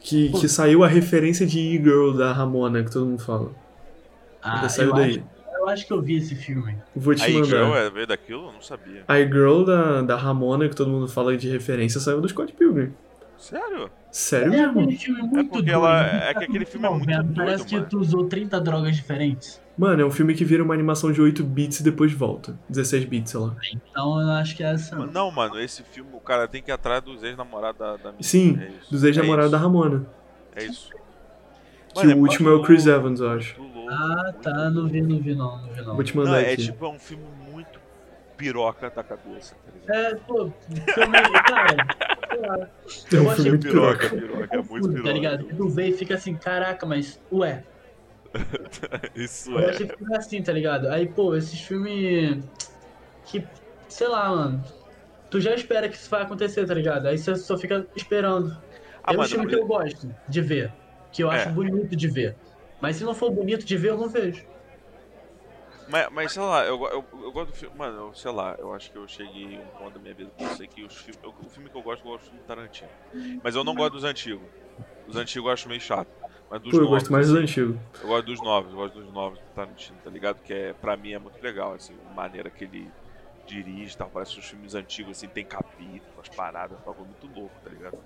Que, que saiu a referência de E-Girl da Ramona, que todo mundo fala. Ah, Ainda saiu eu daí. Acho, eu acho que eu vi esse filme. Vou te a mandar. E-Girl é veio daquilo? Eu não sabia. A E-Girl da, da Ramona, que todo mundo fala de referência, saiu do Scott Pilgrim. Sério? Sério é mesmo? É porque doido, ela. É que aquele filme é muito doido, Parece que tu usou 30 drogas diferentes. Mano, é um filme que vira uma animação de 8 bits e depois volta. 16 bits, sei lá. Então eu acho que é essa. Não, mano, esse filme o cara tem que ir atrás dos ex-namorados da, da Sim, é dos ex-namorados é da Ramona. É isso. Que mano, o é último é o Chris Evans, eu acho. Louco, ah, tá, não vi, não vi não, não vi não. Vou te mandar não, é aqui. É tipo, é um filme muito piroca da cabeça, tá É, pô, filme, cara, É um filme piroca, piroca, piroca, é muito piroca. Tá ligado? Tu vê e fica assim, caraca, mas, ué, Isso eu é. Eu achei que assim, tá ligado? Aí, pô, esses filmes. Que. Sei lá, mano. Tu já espera que isso vai acontecer, tá ligado? Aí você só fica esperando. Ah, é um filme que eu gosto de ver. Que eu acho é. bonito de ver. Mas se não for bonito de ver, eu não vejo. Mas, mas sei lá, eu, eu, eu gosto do filme. Mano, eu, sei lá, eu acho que eu cheguei um ponto da minha vida que eu sei que os filmes, o filme que eu gosto, eu gosto do Tarantino. Mas eu não gosto dos antigos. Os antigos eu acho meio chato. Mas dos Pô, eu novos, gosto mais assim, dos antigos. Eu gosto dos novos, eu gosto dos novos do Tarantino, tá ligado? Que é, pra mim é muito legal, assim, a maneira que ele dirige tal. Parece os filmes antigos, assim, tem capítulo, as paradas, um muito louco, tá ligado?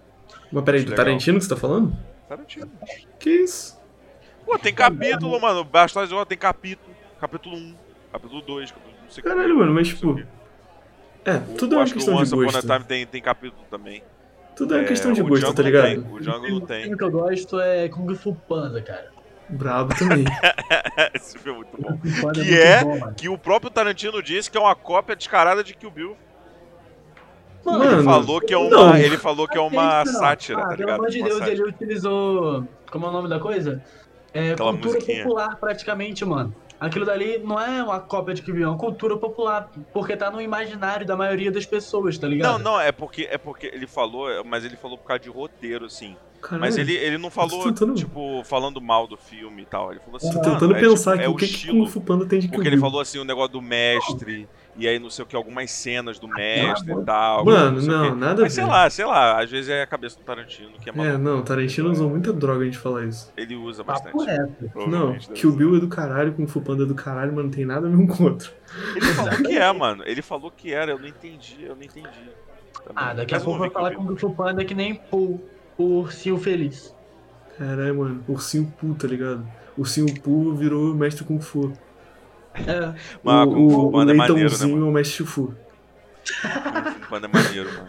Mas peraí, do legal. Tarantino que você tá falando? Tarantino. Que isso? Pô, tem capítulo, mano. Bastardos tem capítulo. Capítulo 1, capítulo 2, capítulo não sei Caralho, mano, mas tipo. É, tudo é uma questão de gosto. Time tem, tem capítulo também. Tudo é, é questão de gosto, tá ligado? Tem, o Django não tem. O filme que eu gosto é Kung Fu Panda, cara. Brabo também. Esse filme é muito bom. Que é, é bom, que o próprio Tarantino disse que é uma cópia descarada de Kill Bill. Mano, ele falou que é uma, não. ele falou que é uma sátira, ah, tá ligado? Pelo amor de Deus, ele utilizou, como é o nome da coisa? É, Aquela cultura musiquinha. popular praticamente, mano. Aquilo dali não é uma cópia de Kill é uma cultura popular, porque tá no imaginário da maioria das pessoas, tá ligado? Não, não, é porque é porque ele falou, mas ele falou por causa de roteiro, assim. Caralho, mas ele, ele não falou, tentando... tipo, falando mal do filme e tal. Ele falou assim, tô tentando é, pensar tipo, é o que, que Kung Fu Panda tem de Porque ele falou assim, o negócio do mestre, e aí não sei o que, algumas cenas do mestre e tal. Mano, não, não nada Mas sei lá, sei lá, às vezes é a cabeça do Tarantino que é maluco. É, não, Tarantino usou muita droga a gente falar isso. Ele usa bastante. Não, que o Bill é do caralho, Kung Fu Panda é do caralho, mas não tem nada a ver um com o outro. Ele falou que é, mano. Ele falou que era, eu não entendi, eu não entendi. Também. Ah, daqui a pouco vai falar com o Kung Fu Panda que nem o, o ursinho feliz. Caralho, mano, ursinho Poo, tá ligado? Ursinho Poo virou mestre Kung Fu. É. Mas, o, o, o, o é leitãozinho né, é o Panda é maneiro, mano.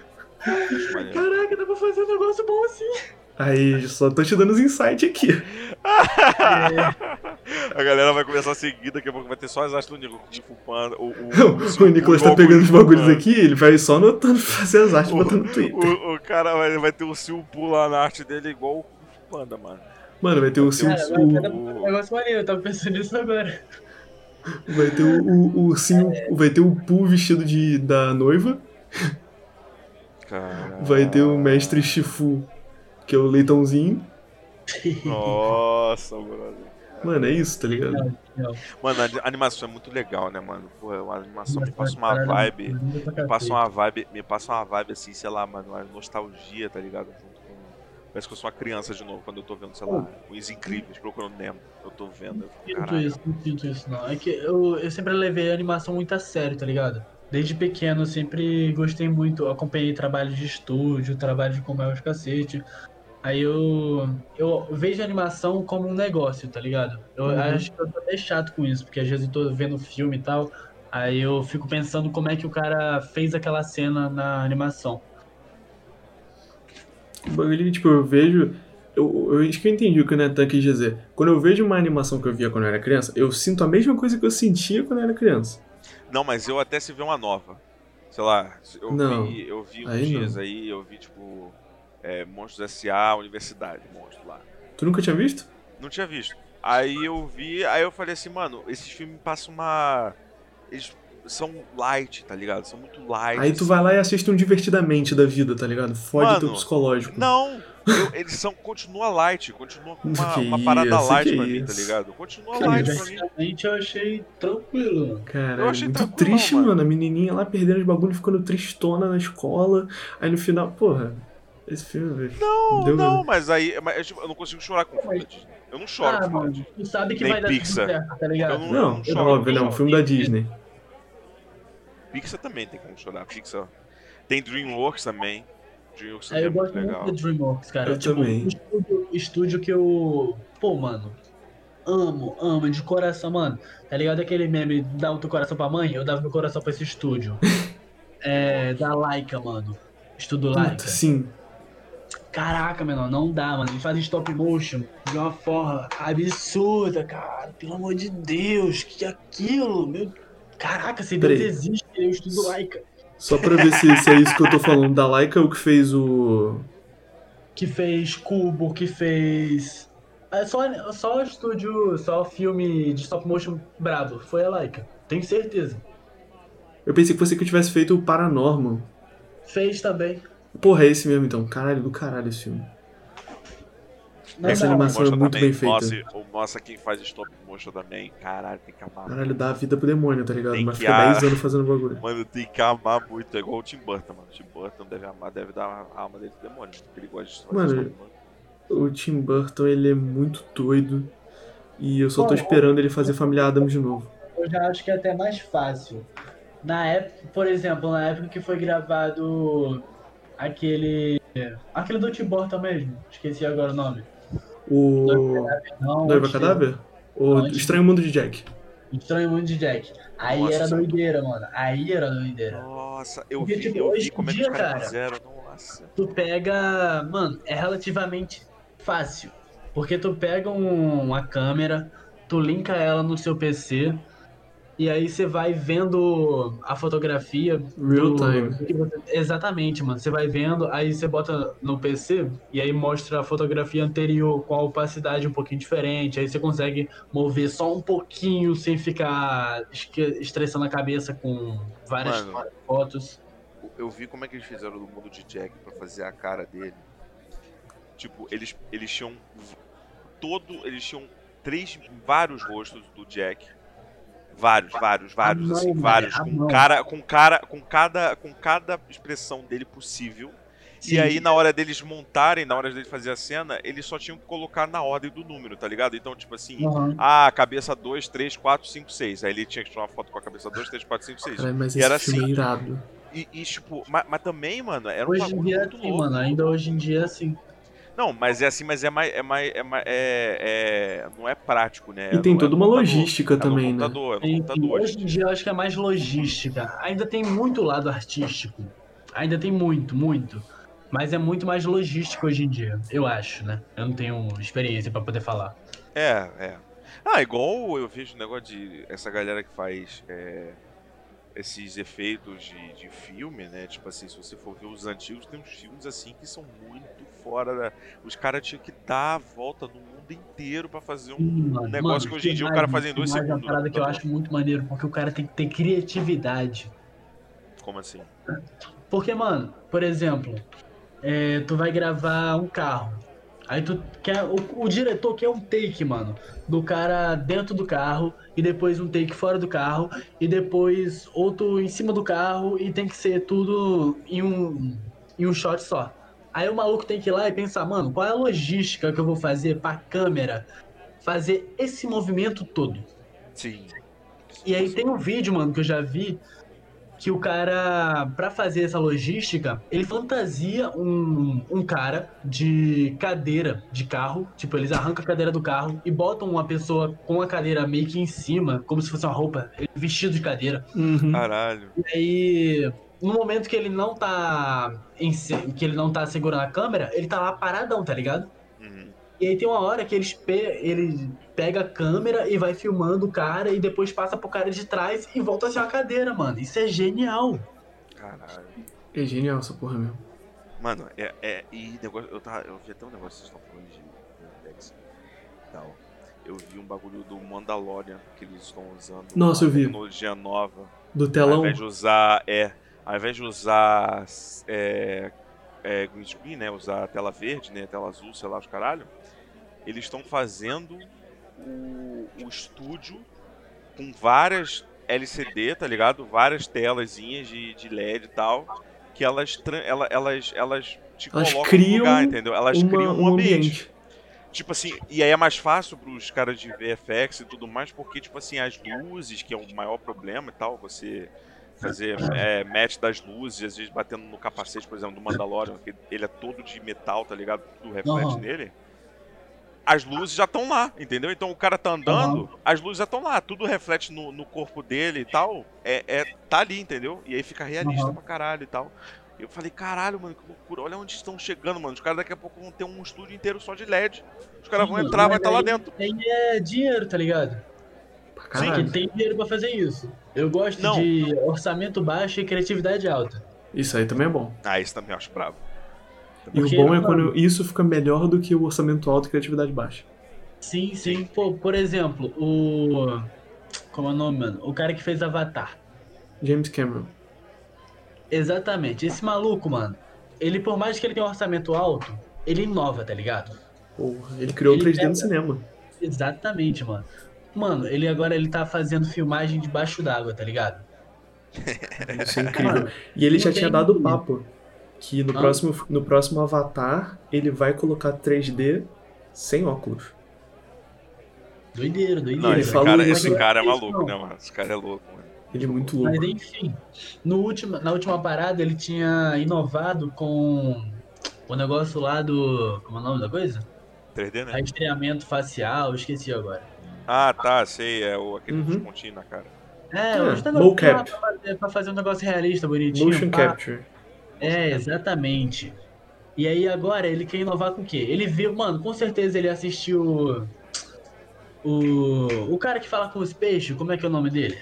Caraca, dá pra fazer um negócio bom assim. Aí, só tô te dando os insights aqui. é. A galera vai começar a seguir, daqui a pouco vai ter só as artes do Nicolas. Tipo, Panda, o, o, o, o Nicolas tá pegando os bagulhos aqui, ele vai só anotando pra fazer as artes e botando no Twitter. O, o, cara vai, vai ter o Silpu lá na arte dele igual o Panda, mano. Mano, vai ter o Silpu. Um negócio maneiro, eu tava pensando nisso agora. Vai ter o, o, o ursinho. É. Vai ter o Poo vestido de, da noiva. Caramba. Vai ter o mestre Shifu, que é o leitãozinho. Nossa, brother. Mano, é isso, tá ligado? Mano, a animação é muito legal, né, mano? Porra, a animação me passa uma vibe. Me passa uma vibe. Me passa uma vibe assim, sei lá, mano, uma nostalgia, tá ligado? Parece que eu sou uma criança de novo quando eu tô vendo, sei lá, os incríveis procurando Nemo. Eu tô vendo. Eu não sinto isso, não sinto isso, não. É que eu, eu sempre levei a animação muito a sério, tá ligado? Desde pequeno eu sempre gostei muito, acompanhei trabalho de estúdio, trabalho de comer os cacete. Aí eu, eu vejo a animação como um negócio, tá ligado? Eu uhum. acho que eu tô até chato com isso, porque às vezes eu tô vendo filme e tal, aí eu fico pensando como é que o cara fez aquela cena na animação bagulho, tipo, eu vejo. Eu, eu acho que eu entendi o que o Netan quis dizer. Quando eu vejo uma animação que eu via quando eu era criança, eu sinto a mesma coisa que eu sentia quando eu era criança. Não, mas eu até se vê uma nova. Sei lá, eu não, vi, eu vi uns aí dias não. aí, eu vi tipo. É, Monstros S.A. Universidade, monstro lá. Tu nunca tinha visto? Não tinha visto. Aí eu vi, aí eu falei assim, mano, esses filmes passam uma. Eles são light, tá ligado? São muito light. Aí tu assim. vai lá e assiste um divertidamente da vida, tá ligado? Fode Mano, teu psicológico. Não! Eu, eles são. Continua light, continua com uma, uma parada isso, light pra mim, tá ligado? Continua Cara, light pra mim. eu achei tranquilo. Cara, eu achei muito triste, mano. mano. A menininha lá perdendo os bagulhos, ficando tristona na escola. Aí no final, porra. Esse filme, velho. Não, Deu não, mas aí. Mas eu não consigo chorar com filme da Disney. Eu não choro ah, mano, Tu sabe que Nem vai dar Pixar. certo, tá ligado? Eu não, não, eu não choro, óbvio, não. É um filme da Disney. Pixar também tem como chorar. Pixar. Tem Dreamworks também. Dreamworks é, eu gosto muito legal. Dreamworks, cara. Eu tipo, também. Estúdio, estúdio que eu. Pô, mano. Amo, amo, de coração, mano. Tá ligado aquele meme dá o teu coração pra mãe? Eu dava meu coração pra esse estúdio. é. Da Laika, mano. Estudo Laika. Sim. Caraca, menor, não dá, mano. Eles fazem stop motion de uma forma absurda, cara. Pelo amor de Deus, que aquilo? Meu Caraca, se Deus existe, eu estudo Laika. Só pra ver se, se, é isso que eu tô falando. Da Laika o que fez o. Que fez Cubo, que fez. É só, só estúdio, só filme de stop motion bravo. Foi a Laika. Tenho certeza. Eu pensei que você que tivesse feito o Paranormal. Fez também. Porra, é esse mesmo então. Caralho, do caralho esse filme. Não Essa dá, animação é muito também. bem feita. Nossa, nossa, quem faz stop motion também, caralho, tem que amar. Caralho, dá a vida pro demônio, tá ligado? Tem Mas fica 10 anos fazendo bagulho. Mano, tem que amar muito. É igual o Tim Burton, mano. O Tim Burton deve amar, deve dar a alma dele pro demônio. Porque ele gosta de fazer Mano, o Tim Burton, ele é muito doido. E eu só tô esperando ele fazer Família Adams de novo. Eu já acho que é até mais fácil. Na época, por exemplo, na época que foi gravado aquele. Aquele do Tim Burton mesmo. Esqueci agora o nome. O. Noiva Cadáver? O não, Estranho Mundo de Jack. Estranho Mundo de Jack. Aí Nossa, era doideira, mano. Aí era doideira. Nossa, eu Porque, vi, tipo, eu vi como dia, é que os caras fizeram. Nossa. Tu pega. Mano, é relativamente fácil. Porque tu pega um, uma câmera, tu linka ela no seu PC, e aí você vai vendo a fotografia. Real do... time. Exatamente, mano. Você vai vendo, aí você bota no PC e aí mostra a fotografia anterior com a opacidade um pouquinho diferente. Aí você consegue mover só um pouquinho sem ficar estressando a cabeça com várias mano, fotos. Eu vi como é que eles fizeram no mundo de Jack para fazer a cara dele. Tipo, eles, eles tinham todo. Eles tinham três, vários rostos do Jack Vários, vários, vários, mão, assim, vários. Com cara, com cara, com cada, com cada expressão dele possível. Sim. E aí, na hora deles montarem, na hora deles fazer a cena, eles só tinham que colocar na ordem do número, tá ligado? Então, tipo assim, uhum. ah, cabeça 2, 3, 4, 5, 6. Aí ele tinha que tirar uma foto com a cabeça 2, 3, 4, 5, 6. Cara, mas e era assim. É irado. E, e, tipo, mas, mas, também, mano, era um hoje em dia é assim, louco. mano, ainda hoje em dia é assim. Não, mas é assim, mas é mais. É mais, é, mais, é, é não é prático, né? E tem toda é uma logística também, né? Computador, é computador, hoje em dia eu acho que é mais logística. Ainda tem muito lado artístico. Ainda tem muito, muito. Mas é muito mais logístico hoje em dia, eu acho, né? Eu não tenho experiência para poder falar. É, é. Ah, igual eu vejo o negócio de essa galera que faz é, esses efeitos de, de filme, né? Tipo assim, se você for ver os antigos, tem uns filmes assim que são muito fora da. Os caras tinham que dar a volta no mundo inteiro para fazer um mano, negócio mano, que hoje em dia o cara faz em dois segundos. É uma parada que eu acho muito maneiro, porque o cara tem que ter criatividade. Como assim? Porque, mano, por exemplo, é, tu vai gravar um carro. Aí tu quer. O, o, diretor quer um take, mano. Do cara dentro do carro. E depois um take fora do carro. E depois outro em cima do carro. E tem que ser tudo em um, em um shot só. Aí o maluco tem que ir lá e pensar, mano, qual é a logística que eu vou fazer pra câmera fazer esse movimento todo? Sim. E aí tem um vídeo, mano, que eu já vi que o cara, para fazer essa logística, ele fantasia um, um cara de cadeira de carro. Tipo, eles arrancam a cadeira do carro e botam uma pessoa com a cadeira meio que em cima, como se fosse uma roupa, vestido de cadeira. Uhum. Caralho. E aí no momento que ele não tá em, que ele não tá segurando a câmera, ele tá lá paradão, tá ligado? E aí tem uma hora que eles pe ele pega a câmera e vai filmando o cara e depois passa pro cara de trás e volta a ser uma cadeira, mano. Isso é genial. Caralho. É genial essa porra mesmo. Mano, é. é e negócio. Eu, tava, eu vi até um negócio que vocês estão falando de e tal. Eu vi um bagulho do Mandalorian que eles estão usando. Nossa, eu vi. Tecnologia nova. Do telão? Ao invés de usar. É. Ao invés de usar. É, é, green screen, né? Usar tela verde, né? Tela azul, sei lá, os caralho. Eles estão fazendo o, o estúdio com várias LCD, tá ligado? Várias telazinhas de, de LED e tal. Que elas, elas, elas, elas te elas colocam criam no lugar, entendeu? Elas uma, criam um, um ambiente. ambiente. Tipo assim, e aí é mais fácil pros caras de VFX e tudo mais, porque, tipo assim, as luzes, que é o maior problema e tal, você fazer é, match das luzes, às vezes batendo no capacete, por exemplo, do Mandalorian, que ele é todo de metal, tá ligado? Tudo reflete uhum. nele as luzes já estão lá, entendeu? Então o cara tá andando, uhum. as luzes já estão lá, tudo reflete no, no, corpo dele e tal. É, é, tá ali, entendeu? E aí fica realista uhum. pra caralho e tal. Eu falei, caralho, mano, que loucura, olha onde estão chegando, mano. Os caras daqui a pouco vão ter um estúdio inteiro só de LED. Os caras vão entrar, vai estar tá lá dentro. Aí é dinheiro, tá ligado? Sim, que tem dinheiro pra fazer isso. Eu gosto Não. de orçamento baixo e criatividade alta. Isso aí também é bom. Ah, isso também eu acho bravo. E o bom é quando isso fica melhor do que o orçamento alto e criatividade baixa. Sim, sim. Pô, por exemplo, o. Como é o nome, mano? O cara que fez Avatar. James Cameron. Exatamente. Esse maluco, mano, ele, por mais que ele tenha um orçamento alto, ele inova, tá ligado? Porra, ele criou ele 3D pega... no cinema. Exatamente, mano. Mano, ele agora ele tá fazendo filmagem debaixo d'água, tá ligado? Isso é incrível. E ele já tinha dado papo que no, ah. próximo, no próximo Avatar ele vai colocar 3D sem óculos. Doideiro, doideiro. Não, esse, cara, esse cara é maluco, né, mano? Esse cara é louco, mano. Ele é muito louco. Mas enfim, no último, na última parada ele tinha inovado com o negócio lá do. Como é o nome da coisa? 3D, né? Rastreamento facial, esqueci agora. Ah, tá, sei, é o, aquele uhum. pontinho na cara. É, ah, os negócios pra fazer, pra fazer um negócio realista, bonitinho. Motion pá. capture. É, exatamente. E aí agora ele quer inovar com o quê? Ele viu, mano, com certeza ele assistiu o o cara que fala com os peixes, como é que é o nome dele?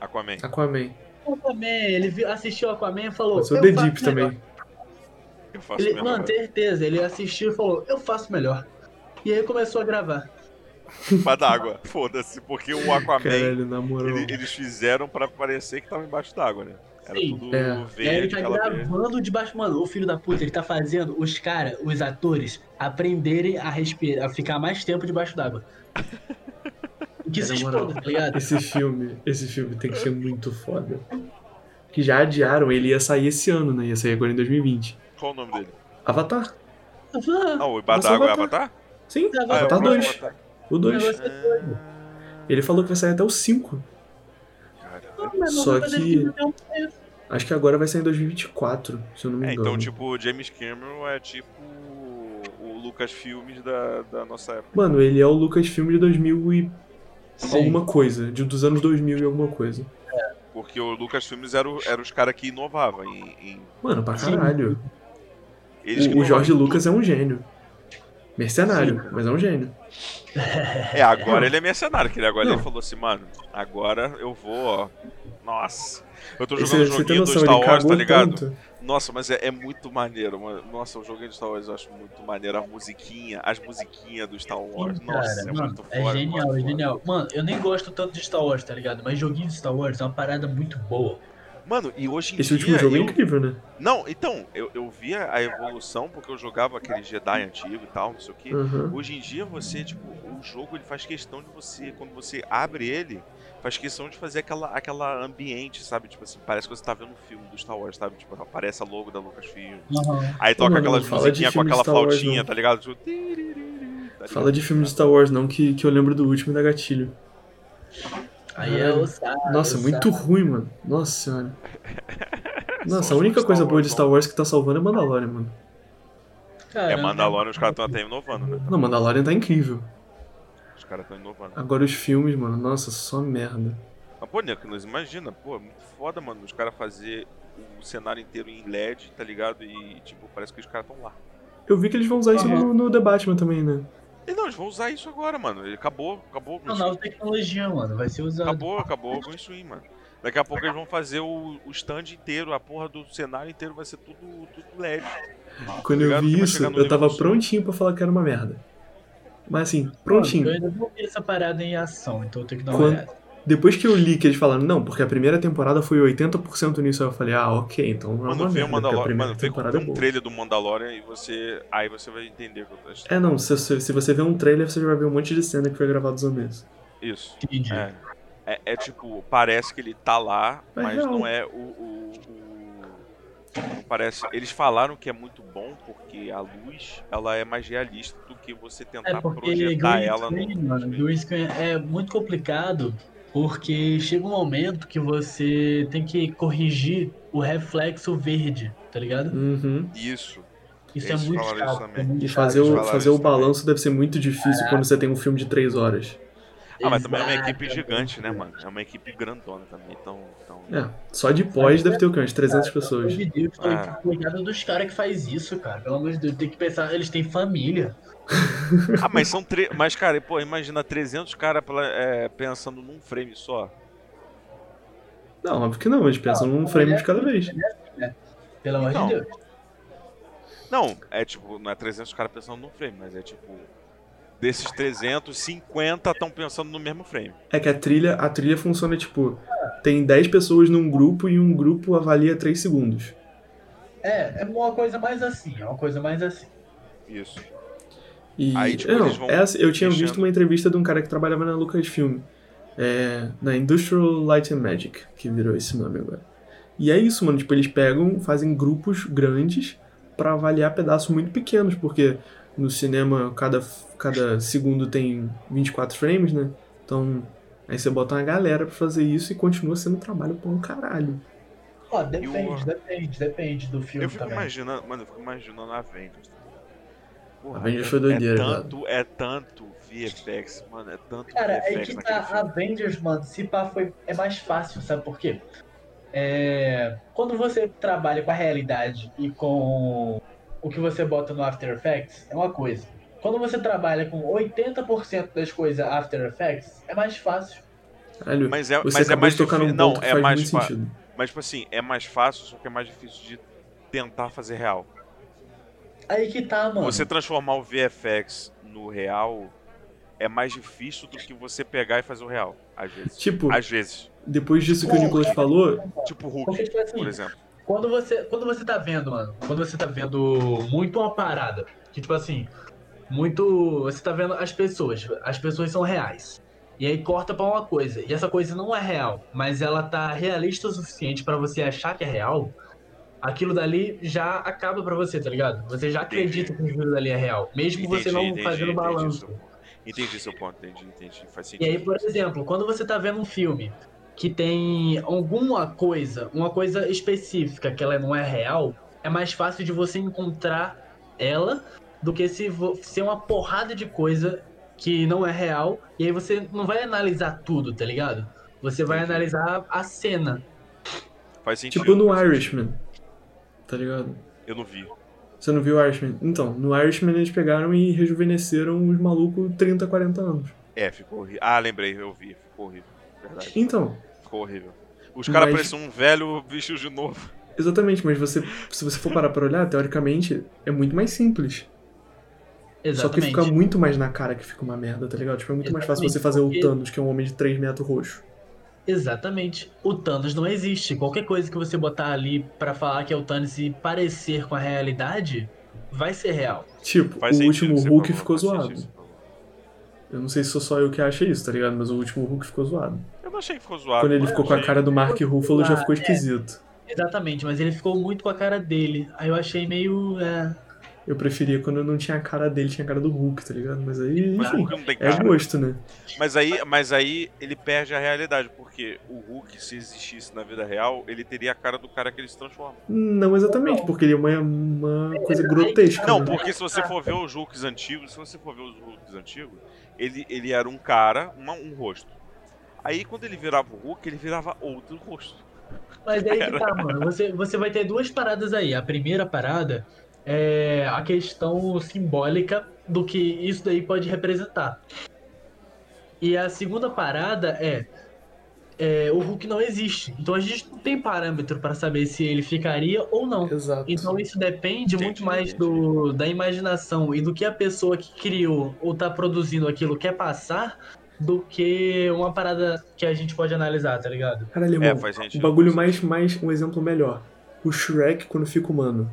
Aquaman. Aquaman. Aquaman, ele viu, assistiu Aquaman e falou, eu sou The Deep também. Eu faço ele, melhor. Mano, certeza, ele assistiu e falou, eu faço melhor. E aí começou a gravar. Pra d'água, foda-se, porque o Aquaman Caralho, ele, eles fizeram para parecer que tava embaixo d'água, né? Era Sim. tudo é. verde. É, ele tá gravando verde. debaixo, mano, o filho da puta, ele tá fazendo os caras, os atores, aprenderem a respirar, a ficar mais tempo debaixo d'água. Que se exploda, tá ligado? Esse filme, esse filme tem que ser muito foda. Que já adiaram, ele ia sair esse ano, né? Ia sair agora em 2020. Qual o nome dele? Avatar. Avatar. Ah, o Ibadago é Avatar? Sim, ah, Avatar é 2. O 2. Ele falou que vai sair até o 5. Só que. Acho que agora vai sair em 2024, se eu não me é, engano. então, tipo, o James Cameron é tipo o Lucas Filmes da, da nossa época. Mano, ele é o Lucas Filmes de 2000 e Sim. alguma coisa, de, dos anos 2000 e alguma coisa. É, porque o Lucas Filmes era, era os caras que inovavam em, em... Mano, pra caralho. o, o Jorge Lucas é um gênio. Mercenário, Sim. mas é um gênio. É, agora ele é mercenário, que ele agora ele falou assim, mano, agora eu vou, ó. Nossa. Eu tô jogando o joguinho do Star Wars, tá ligado? Tanto. Nossa, mas é, é, muito maneiro. Mano. Nossa, o joguinho do Star Wars eu acho muito maneiro. A musiquinha, as musiquinhas do Star Wars. Sim, Nossa, cara, é mano, muito É genial, é genial. Mano, eu nem gosto tanto de Star Wars, tá ligado? Mas joguinho de Star Wars é uma parada muito boa. Mano, e hoje em Esse dia. Esse último jogo é eu... é incrível, né? Não, então, eu, eu via a evolução porque eu jogava aquele Jedi antigo e tal, não sei o que. Uhum. Hoje em dia você, tipo, o jogo ele faz questão de você, quando você abre ele, faz questão de fazer aquela, aquela ambiente, sabe? Tipo assim, parece que você tá vendo um filme do Star Wars, sabe? Tipo, aparece a logo da Lucasfilm. Uhum. Aí toca aquelas musiquinhas com aquela flautinha, Wars, tá ligado? Tipo, tá ligado? Fala de filme de Star Wars, não, que, que eu lembro do último da gatilho. Aí é ousado, Nossa, ousado. muito ruim, mano. Nossa senhora. Nossa, a única coisa boa de Star Wars que tá salvando é Mandalorian, mano. Caramba. É, Mandalorian os caras estão até inovando, né? Não, Mandalorian tá incrível. Os caras estão inovando. Agora os filmes, mano, nossa, só merda. Mas, pô, Neco, nós imagina, pô, é muito foda, mano, os caras fazer o cenário inteiro em LED, tá ligado? E, tipo, parece que os caras estão lá. Eu vi que eles vão usar isso no, no The Batman também, né? E não, eles vão usar isso agora, mano. Ele acabou, acabou. Não, nova tecnologia, mano. Vai ser usado. Acabou, acabou o Green Swing, mano. Daqui a pouco eles vão fazer o, o stand inteiro, a porra do cenário inteiro vai ser tudo, tudo LED. Quando eu vi isso, eu tava prontinho pra falar que era uma merda. Mas assim, prontinho. Mano, eu ainda vou ver essa parada em ação, então eu tenho que dar uma Quando... olhada. Depois que eu li que eles falaram, não, porque a primeira temporada foi 80% nisso, eu falei, ah, ok, então não é uma merda, Mandalor... Mano, temporada vê um é trailer do Mandalorian e você. Aí você vai entender o que eu tô achando. É, não, se, se, você vê um trailer, você já vai ver um monte de cena que foi gravado zumbis. Isso. Entendi. É. É, é, tipo, parece que ele tá lá, mas, mas não. não é o, o, o, Parece. Eles falaram que é muito bom porque a luz ela é mais realista do que você tentar é projetar ela no. Mano, é muito complicado porque chega um momento que você tem que corrigir o reflexo verde, tá ligado? Uhum. Isso. Isso é muito chato. É muito e fazer, o, fazer o balanço deve ser muito difícil quando você tem um filme de três horas. Ah, mas também é uma equipe gigante, né, mano? É uma equipe grandona também, então... então... É, só de pós deve ter o quê? Uns 300 cara, pessoas. Meu Deus, ah. cuidado dos caras que faz isso, cara. Pelo amor de Deus, tem que pensar, eles têm família. Ah, mas são... Tre... Mas, cara, pô, imagina 300 caras é, pensando num frame só. Não, óbvio que não, eles pensam num frame de cada vez. Pelo amor de Deus. Não, é tipo, não é 300 caras pensando num frame, mas é tipo desses 300, 50 estão pensando no mesmo frame. É que a trilha, a trilha funciona tipo, tem 10 pessoas num grupo e um grupo avalia 3 segundos. É, é uma coisa mais assim, é uma coisa mais assim. Isso. E, Aí, tipo, não, essa, eu tinha visto uma entrevista de um cara que trabalhava na Lucasfilm, é, na Industrial Light and Magic, que virou esse nome agora. E é isso, mano, tipo, eles pegam, fazem grupos grandes para avaliar pedaços muito pequenos, porque no cinema cada, cada segundo tem 24 frames, né? Então, aí você bota uma galera pra fazer isso e continua sendo trabalho pra um caralho. Ó, oh, depende, eu... depende, depende do filme Eu fico também. imaginando, mano, eu fico imaginando a Avengers. Porra, Avengers foi doideira, é tanto, é tanto VFX, mano, é tanto Cara, VFX é que tá, Avengers, mano, se pá foi, é mais fácil, sabe por quê? É, quando você trabalha com a realidade e com o que você bota no After Effects é uma coisa. Quando você trabalha com 80% das coisas After Effects, é mais fácil. Caralho, mas é, mas é mais difícil. Não, é mais fácil. Mas, tipo assim, é mais fácil, só que é mais difícil de tentar fazer real. Aí que tá, mano. Você transformar o VFX no real é mais difícil do que você pegar e fazer o real, às vezes. Tipo, às vezes. Depois disso que o Nicolas falou. Tipo Hulk, Porque, tipo assim, por exemplo. Quando você, quando você tá vendo, mano, quando você tá vendo muito uma parada, que tipo assim, muito. Você tá vendo as pessoas, as pessoas são reais. E aí corta pra uma coisa, e essa coisa não é real, mas ela tá realista o suficiente para você achar que é real, aquilo dali já acaba para você, tá ligado? Você já acredita que aquilo dali é real, mesmo entendi, você não entendi, fazendo balanço. Entendi seu ponto, entendi, entendi. Faz sentido. E aí, por exemplo, quando você tá vendo um filme que tem alguma coisa, uma coisa específica que ela não é real, é mais fácil de você encontrar ela do que se ser uma porrada de coisa que não é real. E aí você não vai analisar tudo, tá ligado? Você vai Entendi. analisar a cena. Faz sentido. Tipo no Irishman. Tá ligado? Eu não vi. Você não viu o Irishman? Então, no Irishman eles pegaram e rejuvenesceram os malucos 30, 40 anos. É, ficou horrível. Ah, lembrei, eu vi. Ficou horrível. Verdade. Então, ficou horrível. Os caras mas... parecem um velho bicho de novo. Exatamente, mas você, se você for parar pra olhar, teoricamente, é muito mais simples. Exatamente. Só que fica muito mais na cara que fica uma merda, tá ligado? Tipo, é muito Exatamente, mais fácil você fazer porque... o Thanos, que é um homem de 3 metros roxo. Exatamente. O Thanos não existe. Qualquer coisa que você botar ali para falar que é o Thanos e parecer com a realidade, vai ser real. Tipo, Faz o último Hulk ficou zoado. Eu não sei se sou só eu que acha isso, tá ligado? Mas o último Hulk ficou zoado. Eu não achei que ficou zoado. Quando ele ficou com a cara do Mark Ruffalo, já ficou esquisito. É, exatamente, mas ele ficou muito com a cara dele. Aí eu achei meio. É... Eu preferia quando não tinha a cara dele, tinha a cara do Hulk, tá ligado? Mas aí, enfim, é gosto, né? Mas aí, mas aí ele perde a realidade, porque o Hulk, se existisse na vida real, ele teria a cara do cara que ele se transforma. Não exatamente, porque ele é uma, uma coisa grotesca. Não, né? porque se você for ver os Hulks antigos, se você for ver os Hulks antigos, ele, ele era um cara, uma, um rosto. Aí quando ele virava o Hulk, ele virava outro rosto. Mas aí que tá, mano. Você, você vai ter duas paradas aí. A primeira parada é a questão simbólica do que isso daí pode representar. E a segunda parada é, é, o Hulk não existe. Então a gente não tem parâmetro para saber se ele ficaria ou não. Exato. Então isso depende entendi, muito mais do, da imaginação e do que a pessoa que criou ou tá produzindo aquilo quer passar do que uma parada que a gente pode analisar, tá ligado? Caralho, é. Um bagulho mais, mais, um exemplo melhor. O Shrek quando fica humano.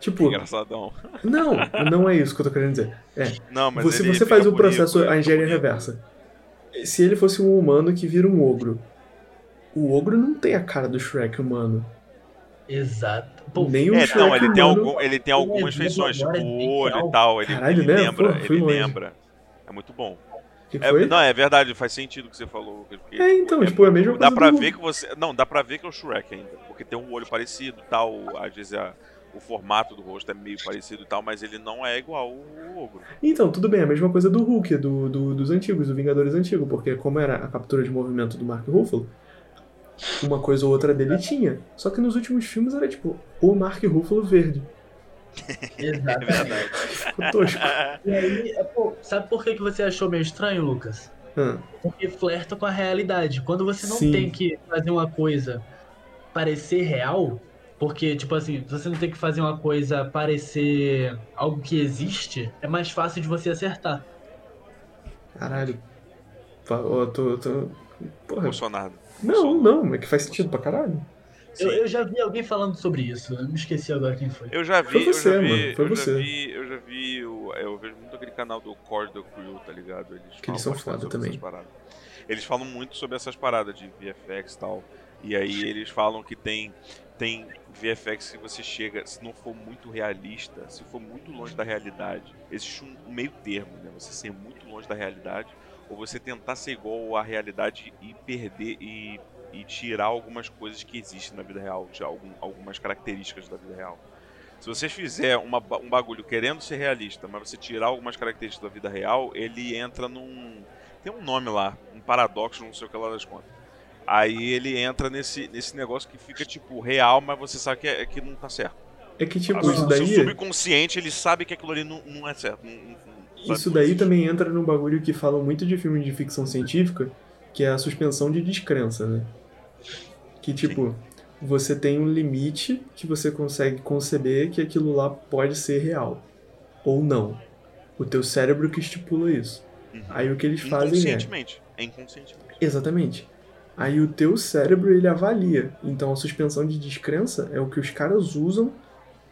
Tipo. Engraçadão. Não, não é isso que eu tô querendo dizer. É. Não, mas você, você faz o processo, a engenharia reversa. Se ele fosse um humano que vira um ogro, o ogro não tem a cara do Shrek humano. Exato. Pô, Nem o é, Shrek não, ele humano. tem, algum, ele tem algumas feições, tipo o olho e tal. Ele, Caralho, ele né? lembra, Pô, ele longe. lembra. É muito bom. Que é, não, é verdade, faz sentido o que você falou. Porque, é, então, tipo, é a mesma dá coisa. Dá pra do... ver que você. Não, dá pra ver que é o Shrek ainda. Porque tem um olho parecido tal. Às vezes a, o formato do rosto é meio parecido e tal, mas ele não é igual o ogro. Então, tudo bem, a mesma coisa do Hulk, do, do, dos antigos, do Vingadores antigo, porque como era a captura de movimento do Mark Ruffalo, uma coisa ou outra dele tinha. Só que nos últimos filmes era tipo o Mark Ruffalo verde. Exato. É verdade. tosco. E aí, é, pô, sabe por que, que você achou meio estranho, Lucas? Hum. Porque flerta com a realidade. Quando você não Sim. tem que fazer uma coisa parecer real, porque, tipo assim, você não tem que fazer uma coisa parecer algo que existe, é mais fácil de você acertar. Caralho. Eu tô. tô... Porra. Bolsonaro. Não, não, é que faz sentido pra caralho. Eu, eu, já vi alguém falando sobre isso, eu me esqueci agora quem foi. Eu já vi, foi você, eu já vi, mano, foi eu você. Já vi, eu já vi, eu, eu vejo muito aquele canal do Core do Crew, tá ligado? Eles, que eles são foda também. Eles falam muito sobre essas paradas de VFX e tal. E aí eles falam que tem, tem VFX que você chega, se não for muito realista, se for muito longe da realidade, existe um meio termo, né? Você ser muito longe da realidade, ou você tentar ser igual à realidade e perder e e tirar algumas coisas que existem na vida real, algum, algumas características da vida real. Se você fizer uma, um bagulho querendo ser realista, mas você tirar algumas características da vida real, ele entra num. Tem um nome lá, um paradoxo, não sei o que lá das contas. Aí ele entra nesse, nesse negócio que fica, tipo, real, mas você sabe que, é, que não tá certo. É que, tipo, isso daí. Seu subconsciente, ele sabe que aquilo ali não, não é certo. Não, não, isso daí também entra num bagulho que falam muito de filmes de ficção científica, que é a suspensão de descrença, né? Que tipo, Sim. você tem um limite que você consegue conceber que aquilo lá pode ser real. Ou não. O teu cérebro que estipula isso. Uhum. Aí o que eles fazem é. Inconscientemente. É inconscientemente. Exatamente. Aí o teu cérebro ele avalia. Então a suspensão de descrença é o que os caras usam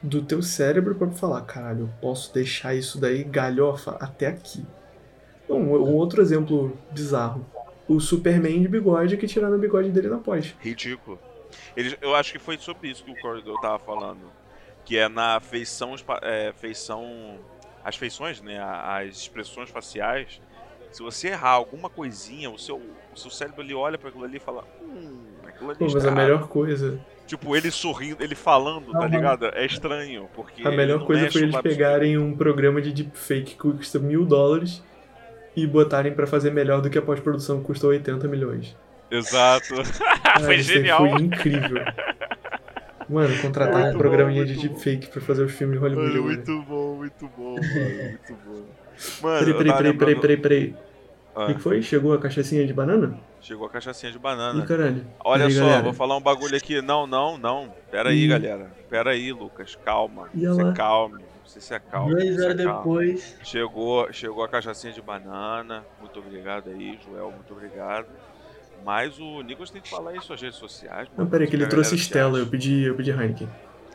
do teu cérebro para falar, caralho, eu posso deixar isso daí galhofa até aqui. Bom, um outro exemplo bizarro o Superman de bigode que tiraram o bigode dele na pós. Ridículo. Ele, eu acho que foi sobre isso que o Corridor tava falando. Que é na feição. É, feição as feições, né? As expressões faciais. Se você errar alguma coisinha, o seu, o seu cérebro ele olha para aquilo ali e fala. Hum, aquilo ali Pô, mas a melhor coisa. Tipo, ele sorrindo, ele falando, tá ligado? É estranho. Porque a melhor coisa foi eles pegarem um programa de deepfake que custa mil dólares e botarem para fazer melhor do que a pós-produção que custou 80 milhões. Exato. foi genial. Foi incrível. Mano, contratar um programinha bom, de deepfake pra fazer os filmes de Hollywood. Mano, muito bom, muito bom, mano, muito bom. Mano, peraí, peraí, peraí, peraí, peraí, peraí. O ah. que foi? Chegou a cachaçinha de banana? Chegou a cachaçinha de banana. Ih, caralho. Olha aí, só, galera. vou falar um bagulho aqui. Não, não, não. Pera aí, galera. Pera aí, Lucas. Calma. Você calme sei se é calma. Duas horas depois. Chegou, chegou a cachaçinha de banana. Muito obrigado aí, Joel. Muito obrigado. Mas o Nicolas tem que falar aí suas redes sociais. Não, peraí, que ele trouxe Stella. Eu pedi, eu pedi Heineken.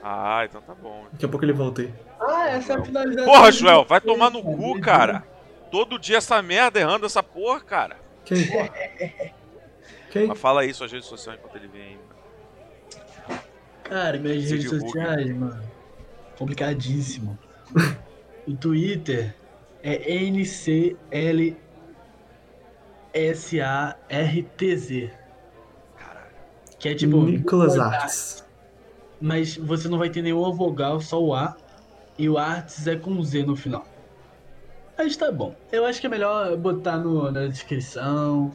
Ah, então tá bom. Daqui a pouco ele volta aí. Ah, essa é a finalização. Porra, Joel, vai tomar no cu, cara. Todo dia essa merda errando essa porra, cara. Quem? Quem? Mas fala aí suas redes sociais enquanto ele vem aí. Cara, minhas redes sociais, mano complicadíssimo. o Twitter é NCLSARTZ. Caralho. Que é tipo. Nicolas Arts. Mas você não vai ter nenhuma vogal, só o A. E o Arts é com Z no final. Mas tá bom. Eu acho que é melhor botar no, na descrição.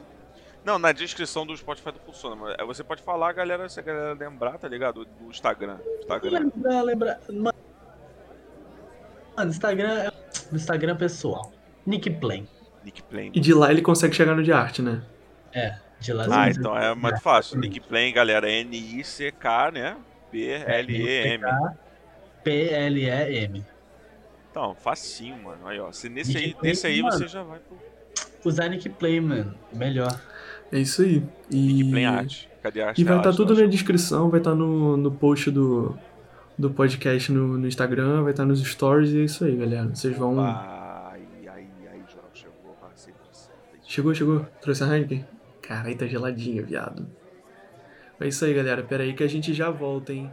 Não, na descrição do Spotify não funciona, mas você pode falar, galera, se a galera lembrar, tá ligado? Do Instagram. Instagram. Lembrar, lembrar. Mano, Instagram é Instagram pessoal. Nick Plain. Nick Plain. E de lá ele consegue chegar no de arte, né? É, de lá Ah, então é muito fácil. Nick Plain, galera, N-I-C-K, né? P-L-E-M. P-L-E-M. Então, facinho, mano. Aí, ó. Se nesse aí, nesse aí você já vai pro. Usar Nick Play, mano. Melhor. É isso aí. E... Nick Play Art. Cadê a arte? E vai estar tá tudo na descrição, vai estar tá no, no post do, do podcast no, no Instagram, vai estar tá nos stories e é isso aí, galera. Vocês vão. Ai, ai, ai, João, chegou. Chegou, chegou. Trouxe a Heineken? Caralho, tá geladinha, viado. É isso aí, galera. Pera aí que a gente já volta, hein.